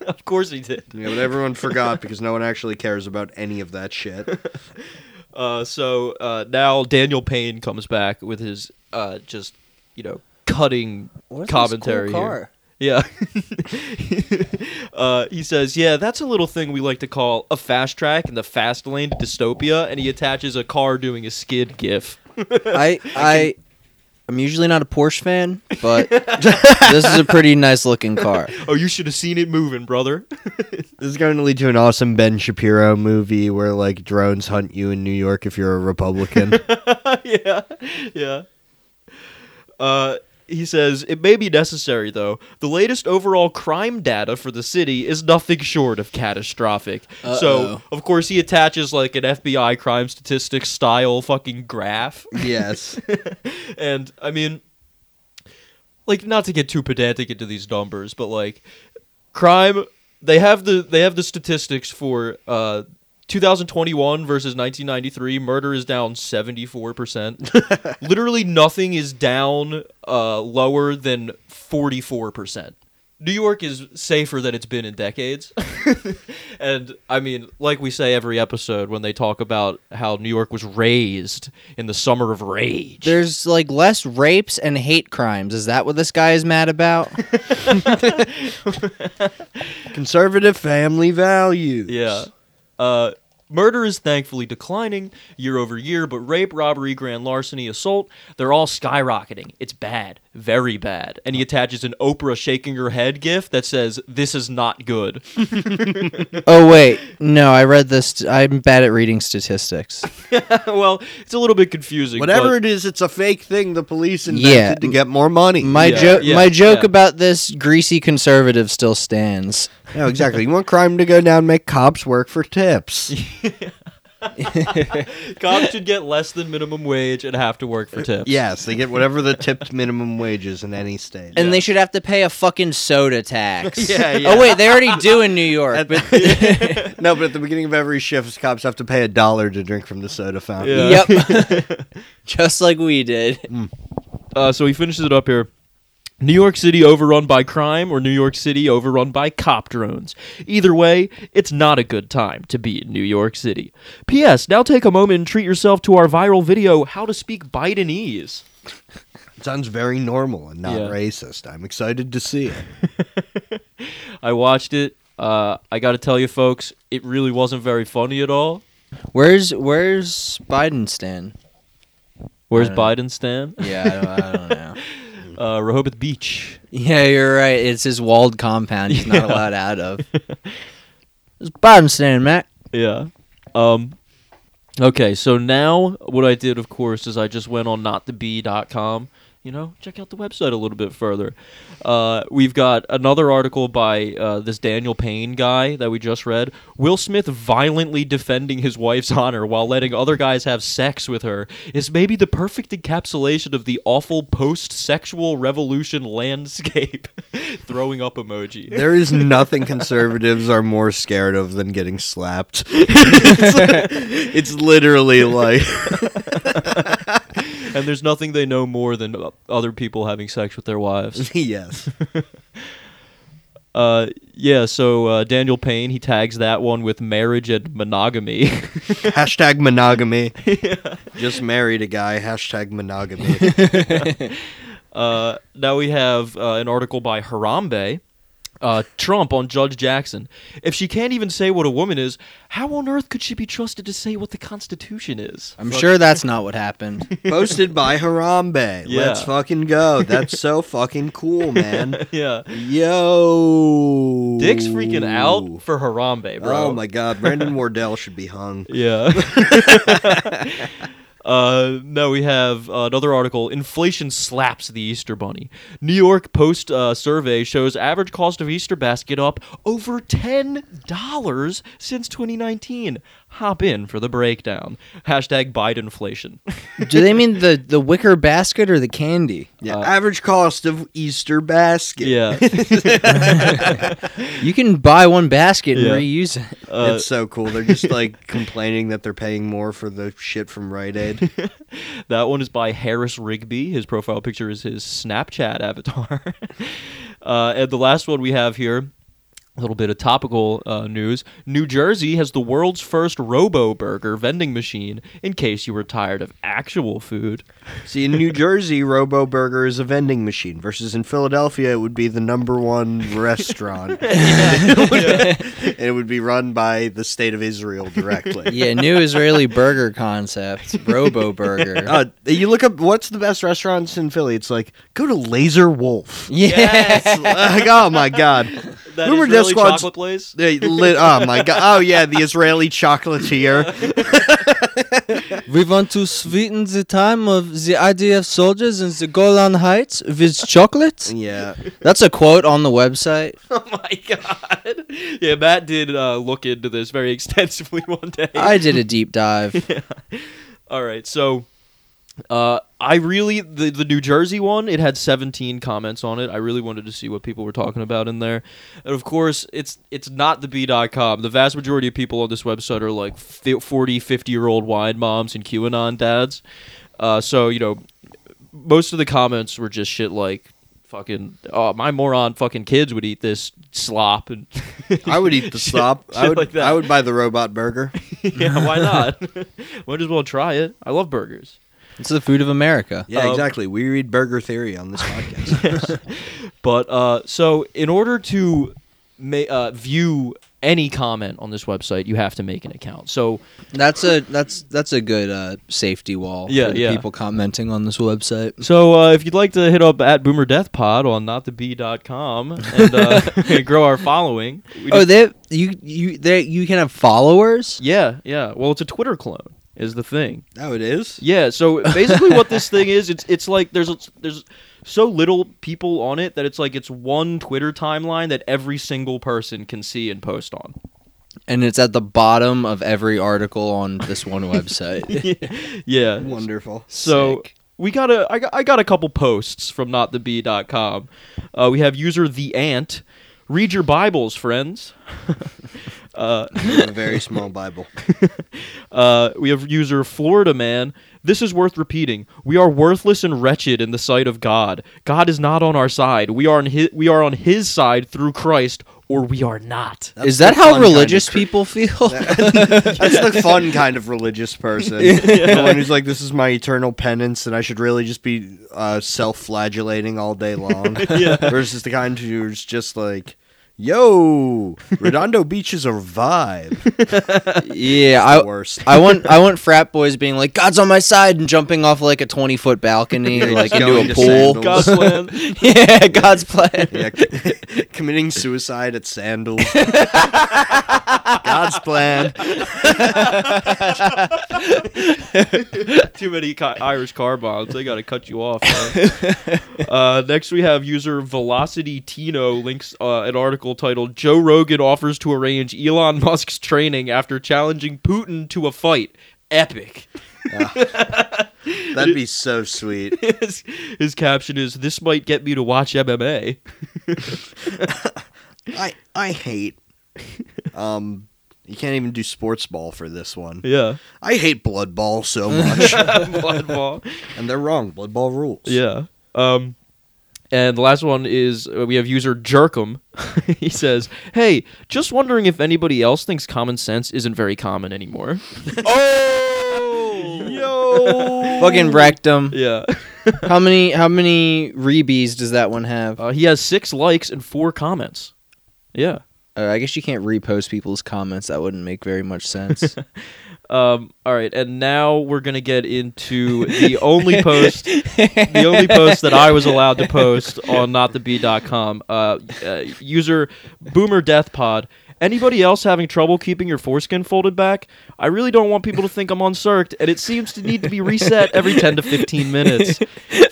B: of course he did.
A: Yeah, but everyone forgot because no one actually cares about any of that shit.
B: Uh, so uh, now Daniel Payne comes back with his uh, just you know cutting commentary here. Yeah. uh, he says, Yeah, that's a little thing we like to call a fast track in the fast lane to dystopia, and he attaches a car doing a skid gif.
C: I I I'm usually not a Porsche fan, but this is a pretty nice looking car.
B: Oh, you should have seen it moving, brother.
A: This is going to lead to an awesome Ben Shapiro movie where like drones hunt you in New York if you're a Republican.
B: yeah, yeah. Uh, he says it may be necessary though. The latest overall crime data for the city is nothing short of catastrophic. So,
C: Uh-oh.
B: of course, he attaches like an FBI crime statistics style fucking graph.
A: yes.
B: and I mean, like, not to get too pedantic into these numbers, but like, crime. They have the they have the statistics for uh 2021 versus 1993 murder is down 74% literally nothing is down uh, lower than 44% new york is safer than it's been in decades and i mean like we say every episode when they talk about how new york was raised in the summer of rage
C: There's like less rapes and hate crimes. Is that what this guy is mad about?
A: Conservative family values.
B: Yeah. Uh, murder is thankfully declining year over year, but rape, robbery, grand larceny, assault, they're all skyrocketing. It's bad. Very bad. And he attaches an Oprah shaking her head gif that says, This is not good.
C: oh wait, no, I read this. I'm bad at reading statistics.
B: well, it's a little bit confusing.
A: Whatever
B: but-
A: it is, it's a fake thing the police invented
C: Yeah.
A: to get more money.
C: My
B: Yeah,
C: joke,
B: yeah,
C: my joke
B: yeah.
C: about this greasy conservative still stands.
A: no, exactly. You want crime to go down, make cops work for tips.
B: Cops should get less than minimum wage and have to work for tips.
A: Yes, they get whatever the tipped minimum wage is in any state.
C: And they should have to pay a fucking soda tax.
A: Yeah, yeah.
C: Oh wait, they already do in New York.
A: At-
C: but
A: no, but at the beginning of every shift, cops have to pay a dollar to drink from the soda fountain.
B: Yeah.
C: yep, just like we did.
B: Uh, so he finishes it up here. New York City overrun by crime or New York City overrun by cop drones. Either way, it's not a good time to be in New York City. P.S. Now take a moment and treat yourself to our viral video, How to Speak Bidenese.
A: It sounds very normal and not
B: Yeah.
A: racist. I'm excited to see it.
B: I watched it. Uh, I got to tell you, folks, it really wasn't very funny at all.
C: Where's Where's Biden stand?
B: Where's
C: I.
B: Biden stand?
C: Yeah, I don't, I don't know.
B: Uh, Rehoboth Beach.
C: Yeah, you're right. It's his walled compound. He's not
B: Yeah.
C: allowed out of. It's Biden stand, Matt.
B: Yeah. Um Okay, so now what I did of course is I just went on notthebee.com, you know, check out the website a little bit further. Uh, we've got another article by uh, this Daniel Payne guy that we just read. Will Smith violently defending his wife's honor while letting other guys have sex with her is maybe the perfect encapsulation of the awful post-sexual revolution landscape. Throwing up emoji.
A: There is nothing conservatives are more scared of than getting slapped. it's, it's literally like
B: and there's nothing they know more than other people having sex with their wives.
A: yes.
B: Uh, yeah. So uh, Daniel Payne he tags that one with marriage and monogamy.
A: Hashtag monogamy. Just married a guy. Hashtag monogamy.
B: uh, now we have uh, an article by Harambe. Uh, Trump on Judge Jackson. If she can't even say what a woman is, how on earth could she be trusted to say what the Constitution is?
C: I'm sure that's not what happened.
A: Posted by Harambe.
B: Yeah.
A: Let's fucking go. That's so fucking cool, man.
B: yeah.
A: Yo.
B: Dick's freaking out for Harambe, bro.
A: Oh my god, Brandon Wardell should be hung.
B: Yeah. Uh, no, we have uh, another article. Inflation slaps the Easter Bunny. New York Post uh, survey shows average cost of Easter basket up over ten dollars since 2019. Hop in for the breakdown. Hashtag Bidenflation.
C: Do they mean the the wicker basket or the candy?
A: Yeah,
B: Uh,
A: average cost of Easter basket.
B: yeah.
C: You can buy one basket and
B: Yeah.
C: reuse it.
B: Uh,
A: it's so cool. They're just like complaining that they're paying more for the shit from Rite Aid.
B: That one is by Harris Rigby. His profile picture is his Snapchat avatar. uh, and the last one we have here, a little bit of topical uh, news. New Jersey has the world's first Robo Burger vending machine. In case you were tired of actual food.
A: See, in New Jersey, Robo Burger is a vending machine, versus in Philadelphia, it would be the number one restaurant. and it would be run by the state of Israel directly.
C: Yeah, new Israeli burger concept, Robo Burger.
A: Uh, you look up what's the best restaurants in Philly. It's like go to Laser Wolf.
C: yeah.
A: like, oh my god,
B: That
A: Remember
B: Israeli
A: Death Squad's-
B: chocolate place.
A: They lit, oh my god, oh yeah, the Israeli chocolatier.
C: We want to sweeten the time of the IDF soldiers in the Golan Heights with chocolate.
A: Yeah,
C: That's a quote on the website.
B: Oh my god! Yeah, Matt did uh, look into this very extensively one day.
C: I did a deep dive. Yeah.
B: All right, so uh, I really the the New Jersey one. It had 17 comments on it. I really wanted to see what people were talking about in there, and of course, it's it's notthebee.com. The vast majority of people on this website are like fi- 40, 50 year old wine moms and QAnon dads. Uh, so you know, most of the comments were just shit like. Fucking, oh, my moron fucking kids would eat this slop and
A: I would eat the
B: Shit-
A: slop. I would,
B: like that.
A: I would buy the robot burger.
B: yeah, why not? Might as well try it. I love burgers.
C: It's the food of America.
A: Yeah,
B: Um,
A: exactly. We read burger theory on this podcast.
B: But uh, so in order to ma- uh, view any comment on this website, you have to make an account. So
C: That's a that's that's a good uh, safety wall
B: Yeah,
C: for
B: yeah.
C: people commenting on this website.
B: so uh, if you'd like to hit up at Boomer Death Pod on notthebee.com and uh, grow our following.
C: Oh,
B: just-
C: they you you they you can have followers.
B: yeah, yeah. Well, it's a Twitter clone. Is the thing.
A: oh, it is.
B: Yeah, so basically what this thing is, it's it's like there's a, there's so little people on it that it's like it's one Twitter timeline that every single person can see and post on.
C: and it's at the bottom of every article on this one website.
B: yeah.
A: Wonderful.
B: So
C: Sick.
B: we got a I got, I got a couple posts from notthebee.com. Uh, we have user the ant. Read your Bibles, friends.
A: a very small Bible.
B: Uh, we have user Florida man. This is worth repeating. We are worthless and wretched in the sight of God. God is not on our side. We are on his, we are on His side through Christ, or we are not.
C: Is that how
A: fun kind of
C: religious
A: cri-
C: people feel?
A: That's the fun kind of religious person. The one who's like, this is my eternal penance, and I should really just be uh, self flagellating all day long. yeah. Versus the kind who's just like, yo, Redondo Beach is a vibe.
C: yeah, I
A: worst.
C: I want I want frat boys being like God's on my side and jumping off like a twenty foot balcony like into a pool.
B: God's plan.
C: yeah, God's plan.
A: Yeah, c- committing suicide at Sandals. God's plan.
B: Too many ca- Irish car bombs. They got to cut you off. uh, next, we have user Velocity Tino links uh, an article titled "Joe Rogan offers to arrange Elon Musk's training after challenging Putin to a fight." Epic.
A: That'd be so sweet.
B: his, his caption is, "This might get me to watch MMA."
A: I I hate. Um, you can't even do sports ball for this one.
B: yeah.
A: I hate blood ball so much,
B: Blood ball.
A: and they're wrong. Blood ball rules.
B: Yeah. Um, and the last one is uh, we have user Jerkum. he says, "Hey, just wondering if anybody else thinks common sense isn't very common anymore."
C: Oh,
B: Yo.
C: fucking wrecked him.
B: Yeah.
C: How many how many rebees does that one have?
B: Uh, he has six likes and four comments. Yeah.
C: Uh, I guess you can't repost people's comments. That wouldn't make very much sense.
B: Um, all right, and now we're gonna get into the only post, the only post that I was allowed to post on notthebee.com. Uh, uh, user Boomer Death Pod. Anybody else having trouble keeping your foreskin folded back? I really don't want people to think I'm uncirced, and it seems to need to be reset every 10 to 15 minutes.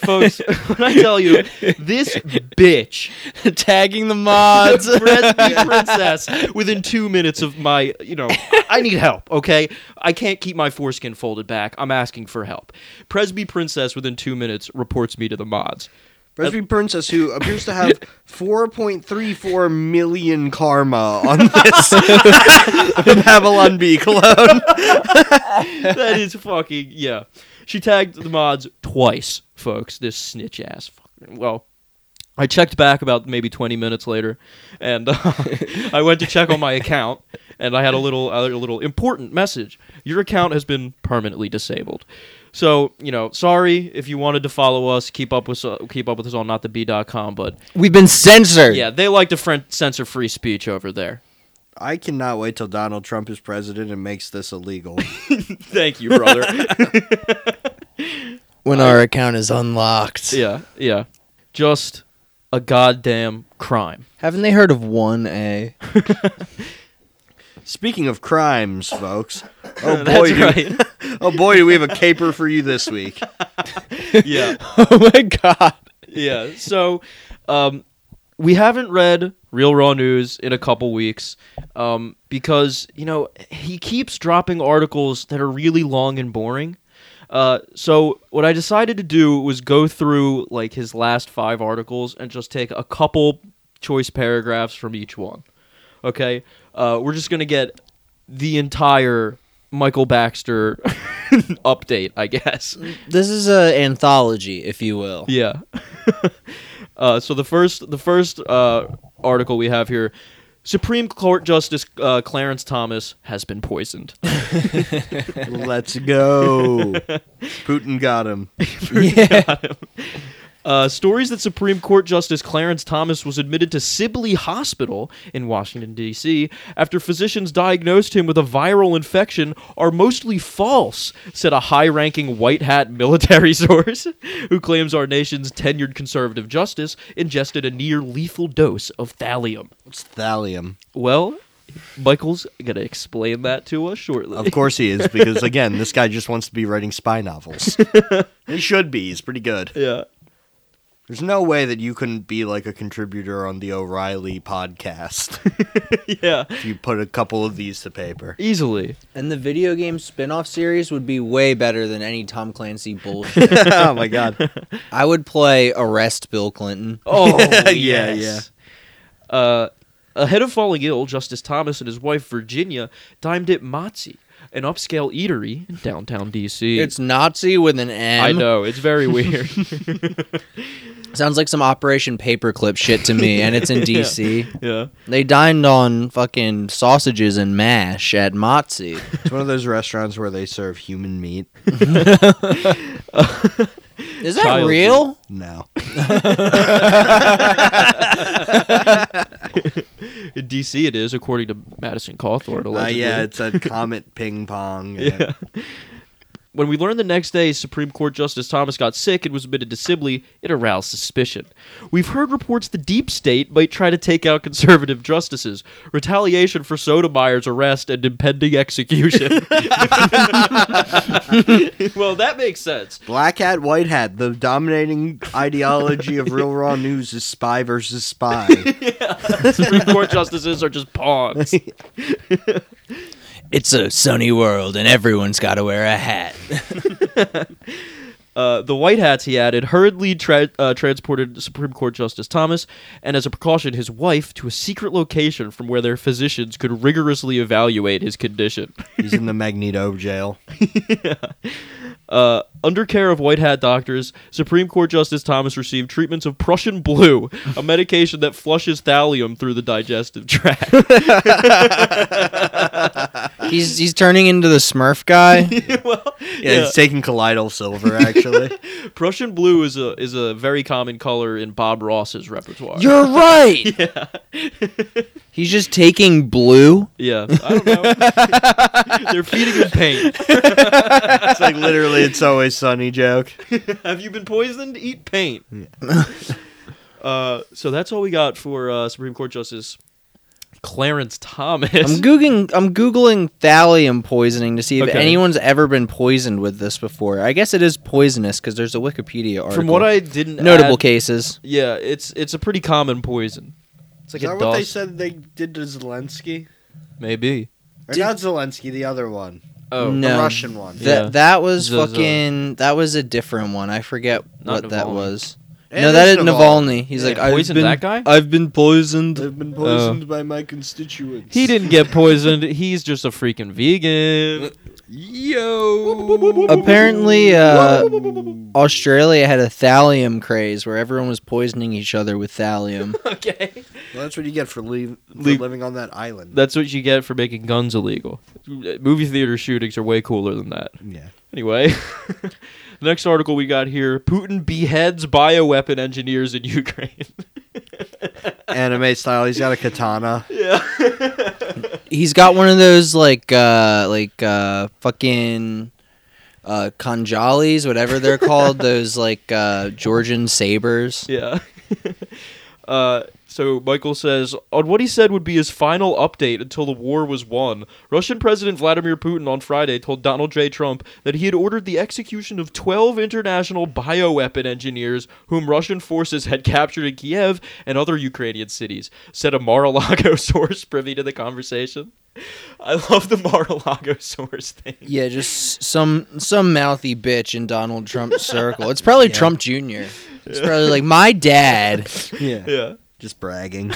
B: Folks, when I tell you, this bitch
C: Tagging the mods.
B: Presby Princess within two minutes of my, you know, I need help, okay? I can't keep my foreskin folded back. I'm asking for help. Presby Princess within two minutes reports me to the mods.
A: Presby Princess, who appears to have 4.34 million karma on this Babylon Bee cologne.
B: That is fucking, yeah. She tagged the mods twice, folks, this snitch ass. fucking- Well, I checked back about maybe 20 minutes later, and uh, I went to check on my account, and I had a little a little important message. Your account has been permanently disabled. So you know, sorry if you wanted to follow us, keep up with uh, keep up with us on notthebee.com, but
C: We've been censored.
B: yeah, they like to fren- censor free speech over there.
A: I cannot wait till Donald Trump is president and makes this illegal.
B: Thank you, brother.
C: When our account is unlocked.
B: yeah, yeah, just a goddamn crime.
C: Haven't they heard of one A?
A: Speaking of crimes, folks. Oh boy, do,
B: right.
A: oh boy, do we have a caper for you this week.
B: yeah.
C: oh my god.
B: yeah. So, um, we haven't read Real Raw News in a couple weeks, um, because you know he keeps dropping articles that are really long and boring. Uh, so what I decided to do was go through like his last five articles and just take a couple choice paragraphs from each one. Okay, uh, we're just gonna get the entire Michael Baxter update, I guess.
C: This is an anthology, if you will.
B: Yeah. uh, so the first the first uh, article we have here, Supreme Court Justice uh, Clarence Thomas has been poisoned.
A: Let's go. Putin got him.
C: Yeah.
B: Uh, stories that Supreme Court Justice Clarence Thomas was admitted to Sibley Hospital in Washington, D.C., after physicians diagnosed him with a viral infection are mostly false, said a high ranking white hat military source who claims our nation's tenured conservative justice ingested a near lethal dose of thallium.
A: What's thallium?
B: Well, Michael's going to explain that to us shortly.
A: Of course he is, because again, this guy just wants to be writing spy novels. he should be. He's pretty good.
B: Yeah.
A: There's no way that you couldn't be like a contributor on the O'Reilly podcast
B: yeah,
A: if you put a couple of these to paper.
B: easily.
C: And the video game spin-off series would be way better than any Tom Clancy bullshit.
A: oh my god.
C: I would play Arrest Bill Clinton.
B: Oh
A: Yeah,
B: yes. Uh, ahead of falling ill, Justice Thomas and his wife Virginia dined at Motzi, an upscale eatery in downtown DC.
C: It's Nazi with an M.
B: I know it's very weird.
C: Sounds like some Operation Paperclip shit to me, and it's in DC.
B: yeah.
C: They dined on fucking sausages and mash at Motzi.
A: It's one of those restaurants where they serve human meat.
C: Is that
B: Child
C: real?
A: No.
B: In DC, it is according to Madison Cawthorn.
A: Uh, yeah, it's a comet ping pong.
B: Yeah. When we learned the next day Supreme Court Justice Thomas got sick and was admitted to Sibley, it aroused suspicion. We've heard reports the deep state might try to take out conservative justices, retaliation for Sotomayor's arrest and impending execution. well, that makes sense.
A: Black hat, white hat. The dominating ideology of Real Raw News is spy versus spy.
B: Supreme Court justices are just pawns.
C: It's a sunny world, and everyone's got to wear a hat.
B: Uh, the White Hats, he added, hurriedly tra- uh, transported Supreme Court Justice Thomas and, as a precaution, his wife to a secret location from where their physicians could rigorously evaluate his condition.
A: He's in the Magneto jail.
B: Uh, under care of white hat doctors, Supreme Court Justice Thomas received treatments of Prussian blue, a medication that flushes thallium through the digestive tract.
C: He's he's turning into the Smurf guy.
B: well,
A: Yeah, he's taking colloidal silver, actually.
B: Prussian blue is a is a very common color in Bob Ross's repertoire.
C: You're right. yeah. He's just taking blue.
B: yeah, I don't know. They're feeding him paint.
A: it's like literally It's Always Sunny joke.
B: Have you been poisoned? Eat paint. Yeah. uh, so that's all we got for uh, Supreme Court Justice Clarence Thomas.
C: I'm googling. I'm googling thallium poisoning to see if
B: Okay.
C: anyone's ever been poisoned with this before. I guess it is poisonous because there's a Wikipedia article.
B: From what I didn't
C: notable
B: add-
C: cases.
B: Yeah, it's it's a pretty common poison. It's like
A: Is
B: a
A: that what they said they did to Zelensky?
B: Maybe.
A: Or
C: Did-
A: not Zelensky, the other one.
B: Oh
C: No.
A: The Russian one.
C: That
B: Yeah.
C: that was
B: Zaza.
C: fucking. That was a different one. I forget
B: Not
C: what that was.
A: And
C: no, that is
A: it's
C: Navalny. He's
B: Yeah,
C: like I've
B: poisoned
C: been
B: that guy?
C: I've been poisoned.
A: They've been poisoned by my constituents.
B: He didn't get poisoned. He's just a freaking vegan.
A: Yo.
C: Apparently, uh, Australia had a thallium craze where everyone was poisoning each other with thallium.
B: okay.
A: Well, that's what you get for, leave, for
B: Le-
A: living on that island.
B: That's what you get for making guns illegal. Movie theater shootings are way cooler than that.
A: yeah.
B: Anyway, the next article we got here Putin beheads bioweapon engineers in Ukraine.
A: Anime style. He's got a katana. Yeah.
C: He's got one of those like uh like uh fucking uh kanjalis, whatever they're called, those like uh Georgian sabers.
B: yeah. uh, so Michael says on what he said would be his final update until the war was won. Russian President Vladimir Putin on Friday told Donald J. Trump that he had ordered the execution of 12 international bioweapon engineers whom Russian forces had captured in Kiev and other Ukrainian cities. Said a Mar-a-Lago source privy to the conversation. I love the Mar-a-Lago source thing.
C: Yeah, just some some mouthy bitch in Donald Trump's circle. It's probably Trump Jr. It's probably like my dad.
A: Yeah.
B: Yeah.
A: Just bragging.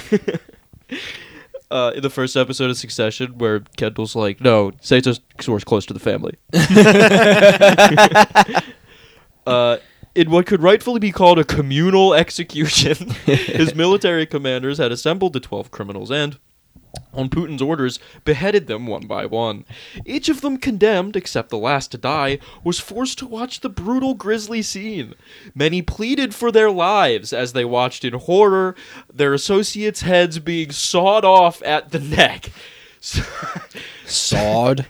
B: uh, in the first episode of Succession, where Kendall's like, "No, say it's a source close to the family." uh, in what could rightfully be called a communal execution, his military commanders had assembled the twelve criminals and. On Putin's orders, beheaded them one by one. Each of them condemned, except the last to die, was forced to watch the brutal, grisly scene. Many pleaded for their lives as they watched in horror, their associates' heads being sawed off at the neck.
C: Sawed.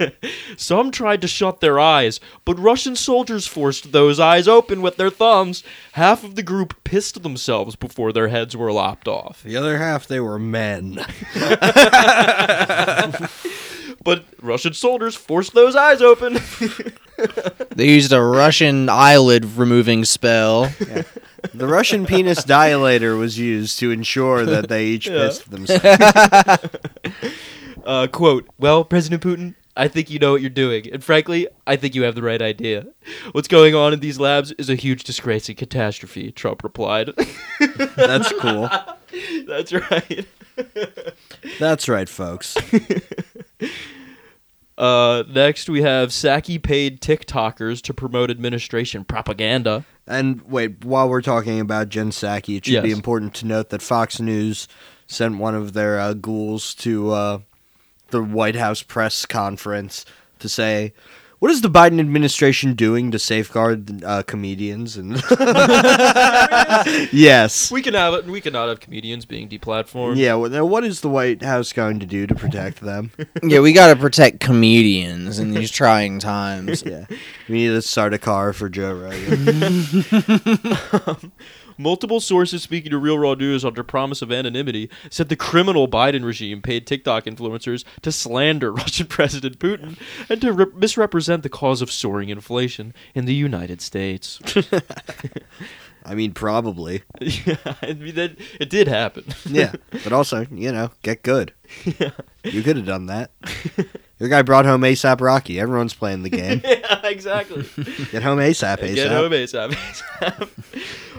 B: Some tried to shut their eyes, but Russian soldiers forced those eyes open with their thumbs. Half of the group pissed themselves before their heads were lopped off.
A: The other half, they were men.
B: But Russian soldiers forced those eyes open.
C: They used a Russian eyelid removing spell.
A: The Russian penis dilator was used to ensure that they each
B: Yeah.
A: pissed themselves.
B: Uh, quote, Well, President Putin, I think you know what you're doing. And frankly, I think you have the right idea. What's going on in these labs is a huge disgrace and catastrophe, Trump replied.
A: That's cool.
B: That's right.
A: That's right, folks.
B: Uh, next, we have Psaki paid TikTokers to promote administration propaganda.
A: And wait, while we're talking about Jen Psaki, it should be important to note that Fox News sent one of their uh, ghouls to uh, the White House press conference to say, "What is the Biden administration doing to safeguard uh, comedians?" And yes,
B: We can have it. We cannot have comedians being deplatformed.
A: yeah. Well, now what is the White House going to do to protect them?
C: yeah, we got to protect comedians in these trying times.
A: yeah, we need to start a car for Joe Rogan.
B: Multiple sources speaking to Real Raw News under promise of anonymity said the criminal Biden regime paid TikTok influencers to slander Russian President Putin and to re- misrepresent the cause of soaring inflation in the United States.
A: I mean, probably.
B: yeah, I mean, that, it did happen.
A: Yeah, but also, you know, get good. Yeah. You could have done that. Your guy brought home ASAP Rocky. Everyone's playing the game.
B: yeah, exactly.
A: Get home ASAP, ASAP.
B: Get home ASAP. ASAP.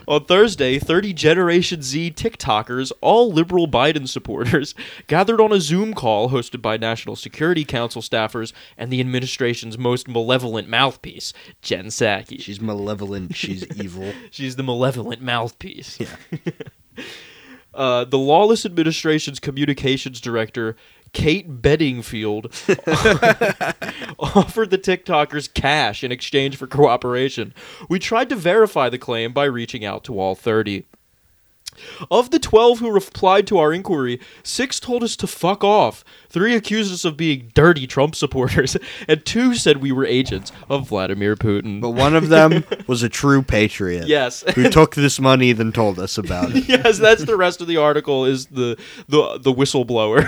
B: On Thursday, 30 Generation Z TikTokers, all liberal Biden supporters, gathered on a Zoom call hosted by National Security Council staffers and the administration's most malevolent mouthpiece, Jen Psaki.
A: She's malevolent. She's evil.
B: She's the malevolent mouthpiece. uh, the lawless administration's communications director, Kate Bedingfield, offered the TikTokers cash in exchange for cooperation. We tried to verify the claim by reaching out to all 30. Of the 12 who replied to our inquiry, six told us to fuck off, three accused us of being dirty Trump supporters, and two said we were agents of Vladimir Putin.
A: But one of them was a true patriot.
B: yes.
A: Who took this money, then told us about it.
B: yes, that's the rest of the article is the the the whistleblower.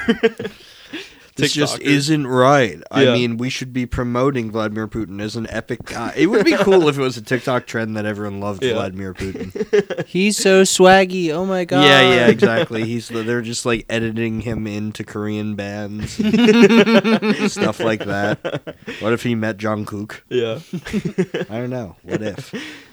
A: This just isn't right. I
B: Yeah.
A: mean, we should be promoting Vladimir Putin as an epic guy. It would be cool if it was a TikTok trend that everyone loved
B: Yeah.
A: Vladimir Putin.
C: He's so swaggy. Oh my god.
A: Yeah, yeah, exactly. He's they're just like editing him into Korean bands, stuff like that. What if he met Jungkook?
B: yeah.
A: I don't know. What if?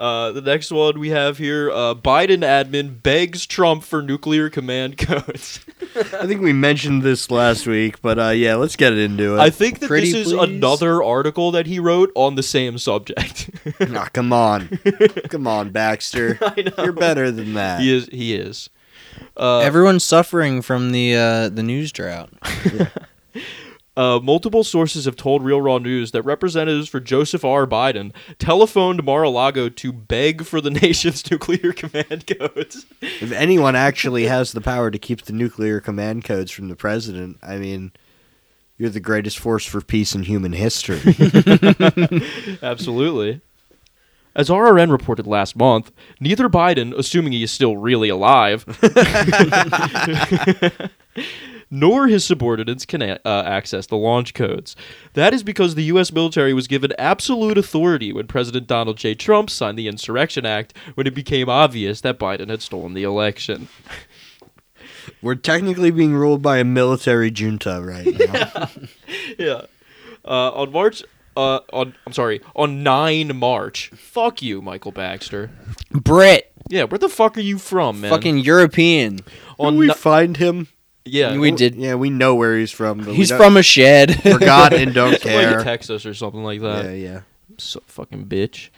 B: Uh, the next one we have here: uh, Biden admin begs Trump for nuclear command codes.
A: I think we mentioned this last week, but uh, yeah, let's get into it.
B: I think that
C: Pretty
B: this is
C: please?
B: another article that he wrote on the same subject.
A: Ah, come on, come on, Baxter.
B: I know.
A: You're better than that.
B: he is. He is. Uh,
C: Everyone's suffering from the uh, the news drought.
B: Uh, multiple sources have told Real Raw News that representatives for Joseph R. Biden telephoned Mar-a-Lago to beg for the nation's nuclear command codes.
A: If anyone actually has the power to keep the nuclear command codes from the president, I mean, you're the greatest force for peace in human history.
B: Absolutely. As RRN reported last month, neither Biden, assuming he is still really alive, nor his subordinates can a- uh, access the launch codes. That is because the U.S. military was given absolute authority when President Donald J. Trump signed the Insurrection Act when it became obvious that Biden had stolen the election.
A: We're technically being ruled by a military junta right now.
B: yeah. Uh, on March. Uh, on I'm sorry, on 9 March. Fuck you, Michael Baxter.
C: Brit,
B: Yeah, where the fuck are you from, man?
C: fucking European.
B: on
A: Can we
B: ni-
A: find him?
B: Yeah,
C: We did.
A: Yeah, we know where he's from. But
C: He's from a shed.
A: forgot and don't
B: like
A: care.
B: Texas or something like that.
A: yeah, yeah.
B: So fucking bitch.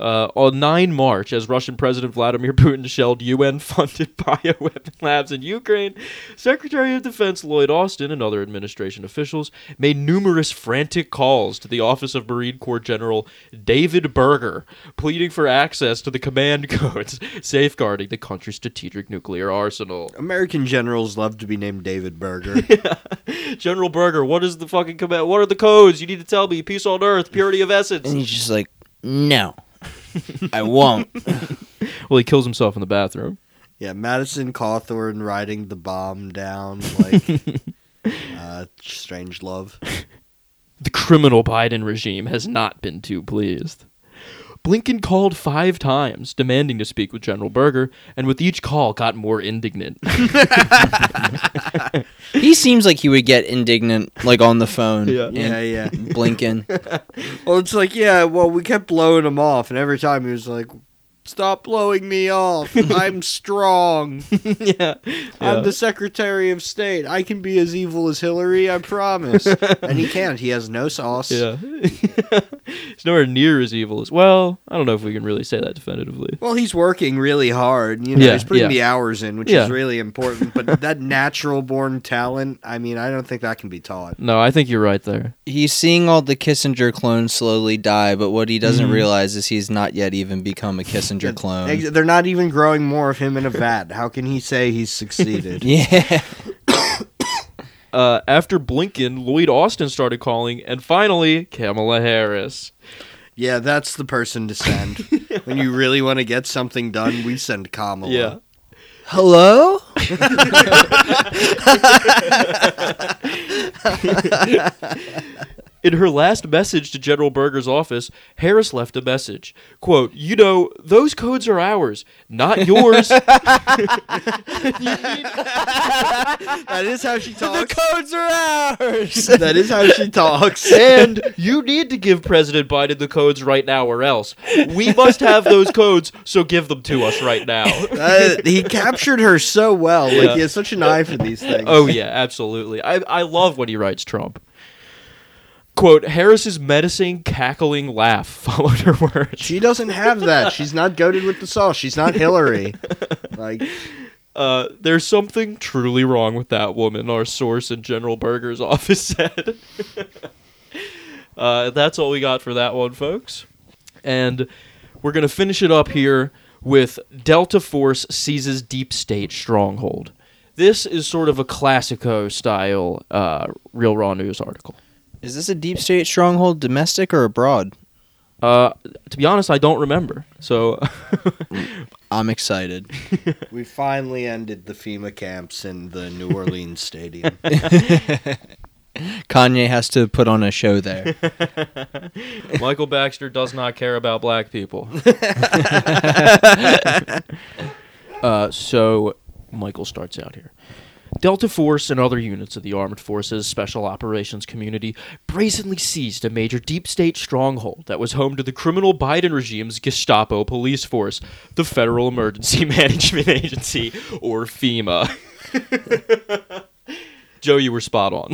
B: Uh, on 9 March, as Russian President Vladimir Putin shelled UN-funded bioweapon labs in Ukraine, Secretary of Defense Lloyd Austin and other administration officials made numerous frantic calls to the office of Marine Corps General David Berger, pleading for access to the command codes safeguarding the country's strategic nuclear arsenal.
A: American generals love to be named David Berger.
B: General Berger, what is the fucking command? What are the codes? You need to tell me. Peace on earth, purity of essence.
C: and he's just like, no, I won't.
B: Well, he kills himself in the bathroom.
A: yeah, Madison Cawthorn riding the bomb down like uh, Strangelove.
B: The criminal Biden regime has not been too pleased. Blinken called five times, demanding to speak with General Berger, and with each call got more indignant.
C: He seems like he would get indignant, like on the phone.
B: Yeah.
A: Yeah, yeah.
C: Blinking.
A: Well, it's like, yeah, well, we kept blowing him off, and every time he was like, stop blowing me off. I'm strong.
B: yeah.
A: I'm the Secretary of State. I can be as evil as Hillary, I promise. and he can't. He has no sauce.
B: Yeah. He's nowhere near as evil as. Well, I don't know if we can really say that definitively.
A: Well, he's working really hard. You know,
B: Yeah,
A: he's putting
B: yeah.
A: the hours in, which
B: Yeah.
A: is really important. But that natural born talent, I mean, I don't think that can be taught.
B: No, I think you're right there.
C: He's seeing all the Kissinger clones slowly die, but what he doesn't
B: Mhm.
C: realize is he's not yet even become a Kissinger clone.
A: They're not even growing more of him in a vat. How can he say he's succeeded?
C: Yeah.
B: Uh, after Blinken, Lloyd Austin started calling, and finally, Kamala Harris.
A: yeah, that's the person to send. when you really want to get something done, we send Kamala.
B: Yeah.
C: Hello?
B: In her last message to General Berger's office, Harris left a message. Quote, You know, those codes are ours, not yours.
A: That is how she talks.
C: The codes are ours.
A: that is how she talks.
B: and you need to give President Biden the codes right now, or else. We must have those codes, so give them to us right now.
A: Uh, he captured her so well. Like
B: Yeah.
A: he has such an eye for these things.
B: Oh yeah, absolutely. I I love when he writes Trump. Quote, Harris's menacing, cackling laugh followed her words.
A: She doesn't have that. She's not goaded with the sauce. She's not Hillary. Like
B: Uh, there's something truly wrong with that woman, our source in General Berger's office said. uh, that's all we got for that one, folks. And we're going to finish it up here with Delta Force seizes deep state stronghold. This is sort of a Classico style uh, Real Raw News article.
C: Is this a deep state stronghold, domestic or abroad?
B: Uh, to be honest, I don't remember. So,
C: I'm excited.
A: we finally ended the FEMA camps in the New Orleans stadium.
C: Kanye has to put on a show there.
B: Michael Baxter does not care about black people. uh, so Michael starts out here. Delta Force and other units of the Armed Forces Special Operations Community brazenly seized a major deep state stronghold that was home to the criminal Biden regime's Gestapo police force, the Federal Emergency Management Agency, or FEMA. Joe, you were spot on.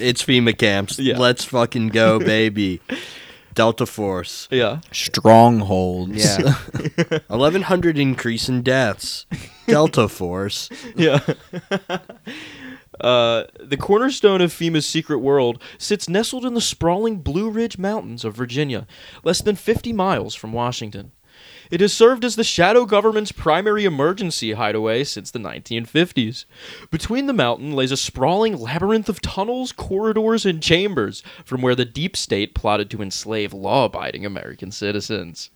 A: it's FEMA camps.
B: Yeah.
A: Let's fucking go, baby. Delta Force.
B: yeah.
C: Strongholds.
A: Yeah. 1100 increase in deaths. Delta Force.
B: Yeah. Uh, the cornerstone of FEMA's secret world sits nestled in the sprawling Blue Ridge Mountains of Virginia, less than 50 miles from Washington. It has served as the shadow government's primary emergency hideaway since the 1950s. Between the mountain lays a sprawling labyrinth of tunnels, corridors, and chambers from where the deep state plotted to enslave law abiding American citizens.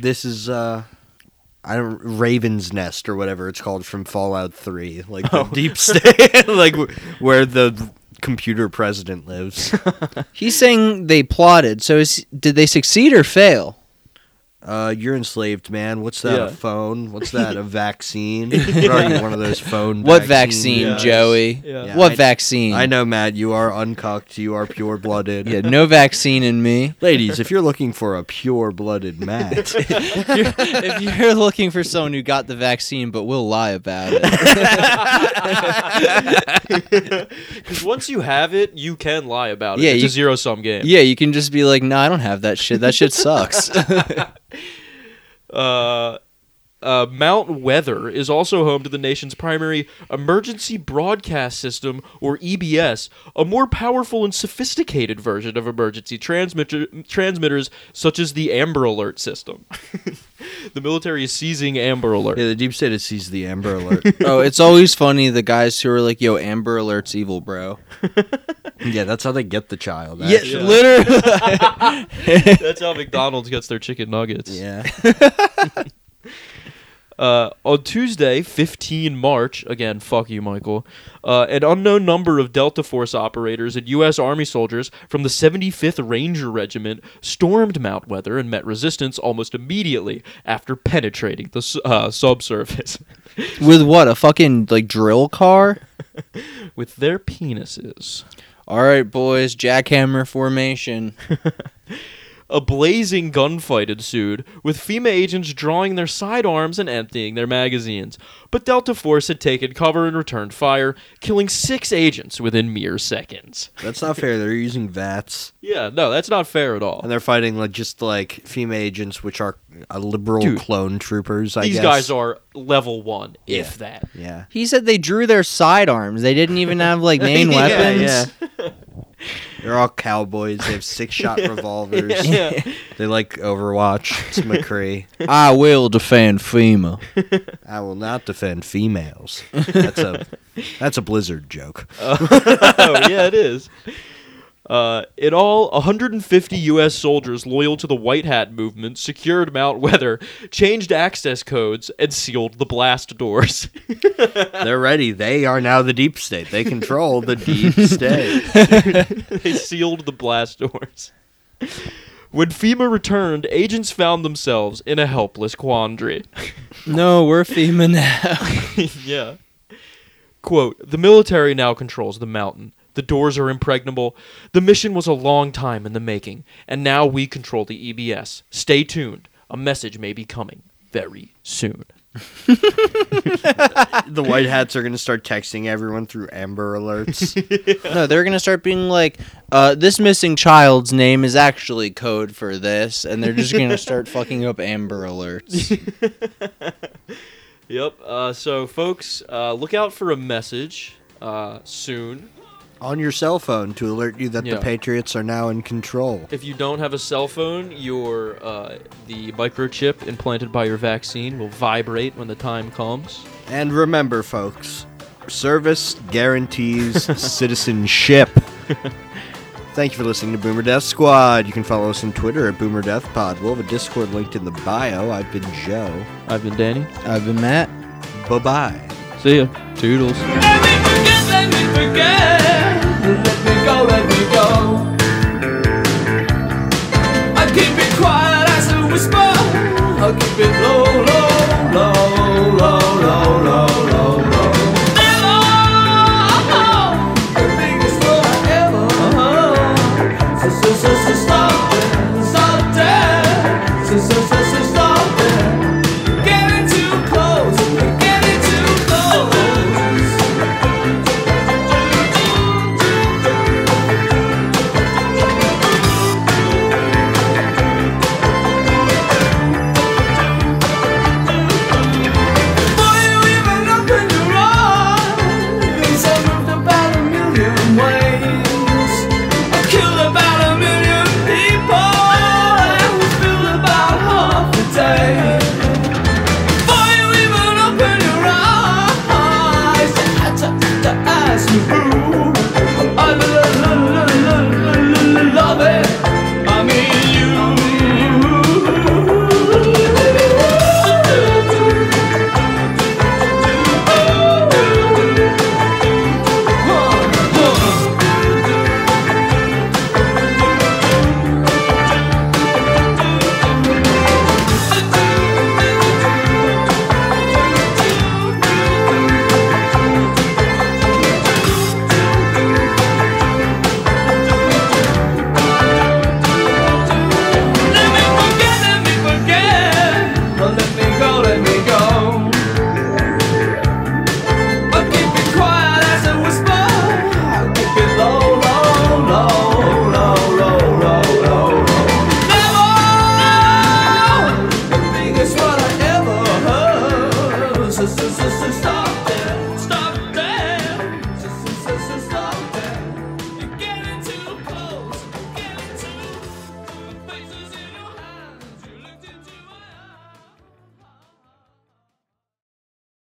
A: This is uh I don't Raven's Nest or whatever it's called from Fallout 3, like the deep state, like where the computer president lives.
C: He's saying they plotted. So is, did they succeed or fail?
A: Uh, you're enslaved, man. What's that?
B: Yeah.
A: A phone? What's that? A vaccine? what are you? One of those phone?
C: What vaccine,
B: Yeah.
C: Joey?
B: Yeah.
A: Yeah,
C: what
A: I-
C: vaccine?
A: I know, Matt. You are uncucked. You are pure blooded.
C: Yeah, no vaccine in me.
A: Ladies, if you're looking for a pure blooded Matt,
C: if you're looking for someone who got the vaccine but will lie about it,
B: Because once you have it, you can lie about it.
C: Yeah,
B: it's
C: you-
B: a zero sum game.
C: yeah, you can just be like, "No, I don't have that shit. That shit sucks."
B: Uh, uh, Mount Weather is also home to the nation's primary emergency broadcast system, or EBS, a more powerful and sophisticated version of emergency transmitter- transmitters, such as the Amber Alert system. the military is seizing Amber Alert.
A: yeah, the deep state sees the Amber Alert.
C: oh, it's always funny the guys who are like, "Yo, Amber Alert's evil, bro."
A: yeah, that's how they get the child.
C: Yeah,
A: actually.
C: literally.
B: That's how McDonald's gets their chicken nuggets.
A: yeah.
B: Uh, on Tuesday, 15 March, again, fuck you, Michael, uh, an unknown number of Delta Force operators and U.S. Army soldiers from the 75th Ranger Regiment stormed Mount Weather and met resistance almost immediately after penetrating the uh, subsurface
C: With what? A fucking like drill car?
B: with their penises.
C: All right, boys, jackhammer formation.
B: A blazing gunfight ensued, with FEMA agents drawing their sidearms and emptying their magazines. But Delta Force had taken cover and returned fire, killing six agents within mere seconds.
A: That's not fair. They're using VATS.
B: Yeah, no, that's not fair at all.
A: And they're fighting like just like FEMA agents, which are uh, liberal
B: Dude,
A: clone troopers. I
B: These
A: guess.
B: guys are level one, if that.
A: Yeah.
C: He said they drew their sidearms. They didn't even have like main
A: Yeah,
C: weapons.
A: yeah. They're all cowboys. They have six shot revolvers.
B: Yeah.
A: They like Overwatch. It's McCree.
C: I will defend FEMA.
A: I will not defend females. That's a that's a Blizzard joke.
B: oh, yeah, it is. Uh, in all, 150 U.S. soldiers loyal to the White Hat movement secured Mount Weather, changed access codes, and sealed the blast doors.
A: They're ready. They are now the deep state. They control the deep state.
B: they sealed the blast doors. When FEMA returned, agents found themselves in a helpless quandary.
C: No, we're FEMA now.
B: yeah. Quote The military now controls the mountain. The doors are impregnable. The mission was a long time in the making, and now we control the EBS. Stay tuned. A message may be coming very soon.
A: The white hats are gonna start texting everyone through Amber Alerts.
C: no, they're gonna start being like, uh, "This missing child's name is actually code for this," and they're just gonna start fucking up Amber Alerts.
B: Yep. Uh, so, folks, uh, look out for a message uh, soon.
A: On your cell phone to alert you that
B: Yeah.
A: the Patriots are now in control.
B: If you don't have a cell phone, your uh, the microchip implanted by your vaccine will vibrate when the time comes.
A: And remember, folks, service guarantees citizenship. Thank you for listening to Boomer Death Squad. You can follow us on Twitter at Boomer Death Pod. We'll have a Discord linked in the bio. I've been Joe.
B: I've been Danny.
C: I've been Matt.
A: Bye bye.
B: See ya. Toodles.
F: Let me forget, let me forget let me go, let me go. I keep it quiet as a whisper. I keep it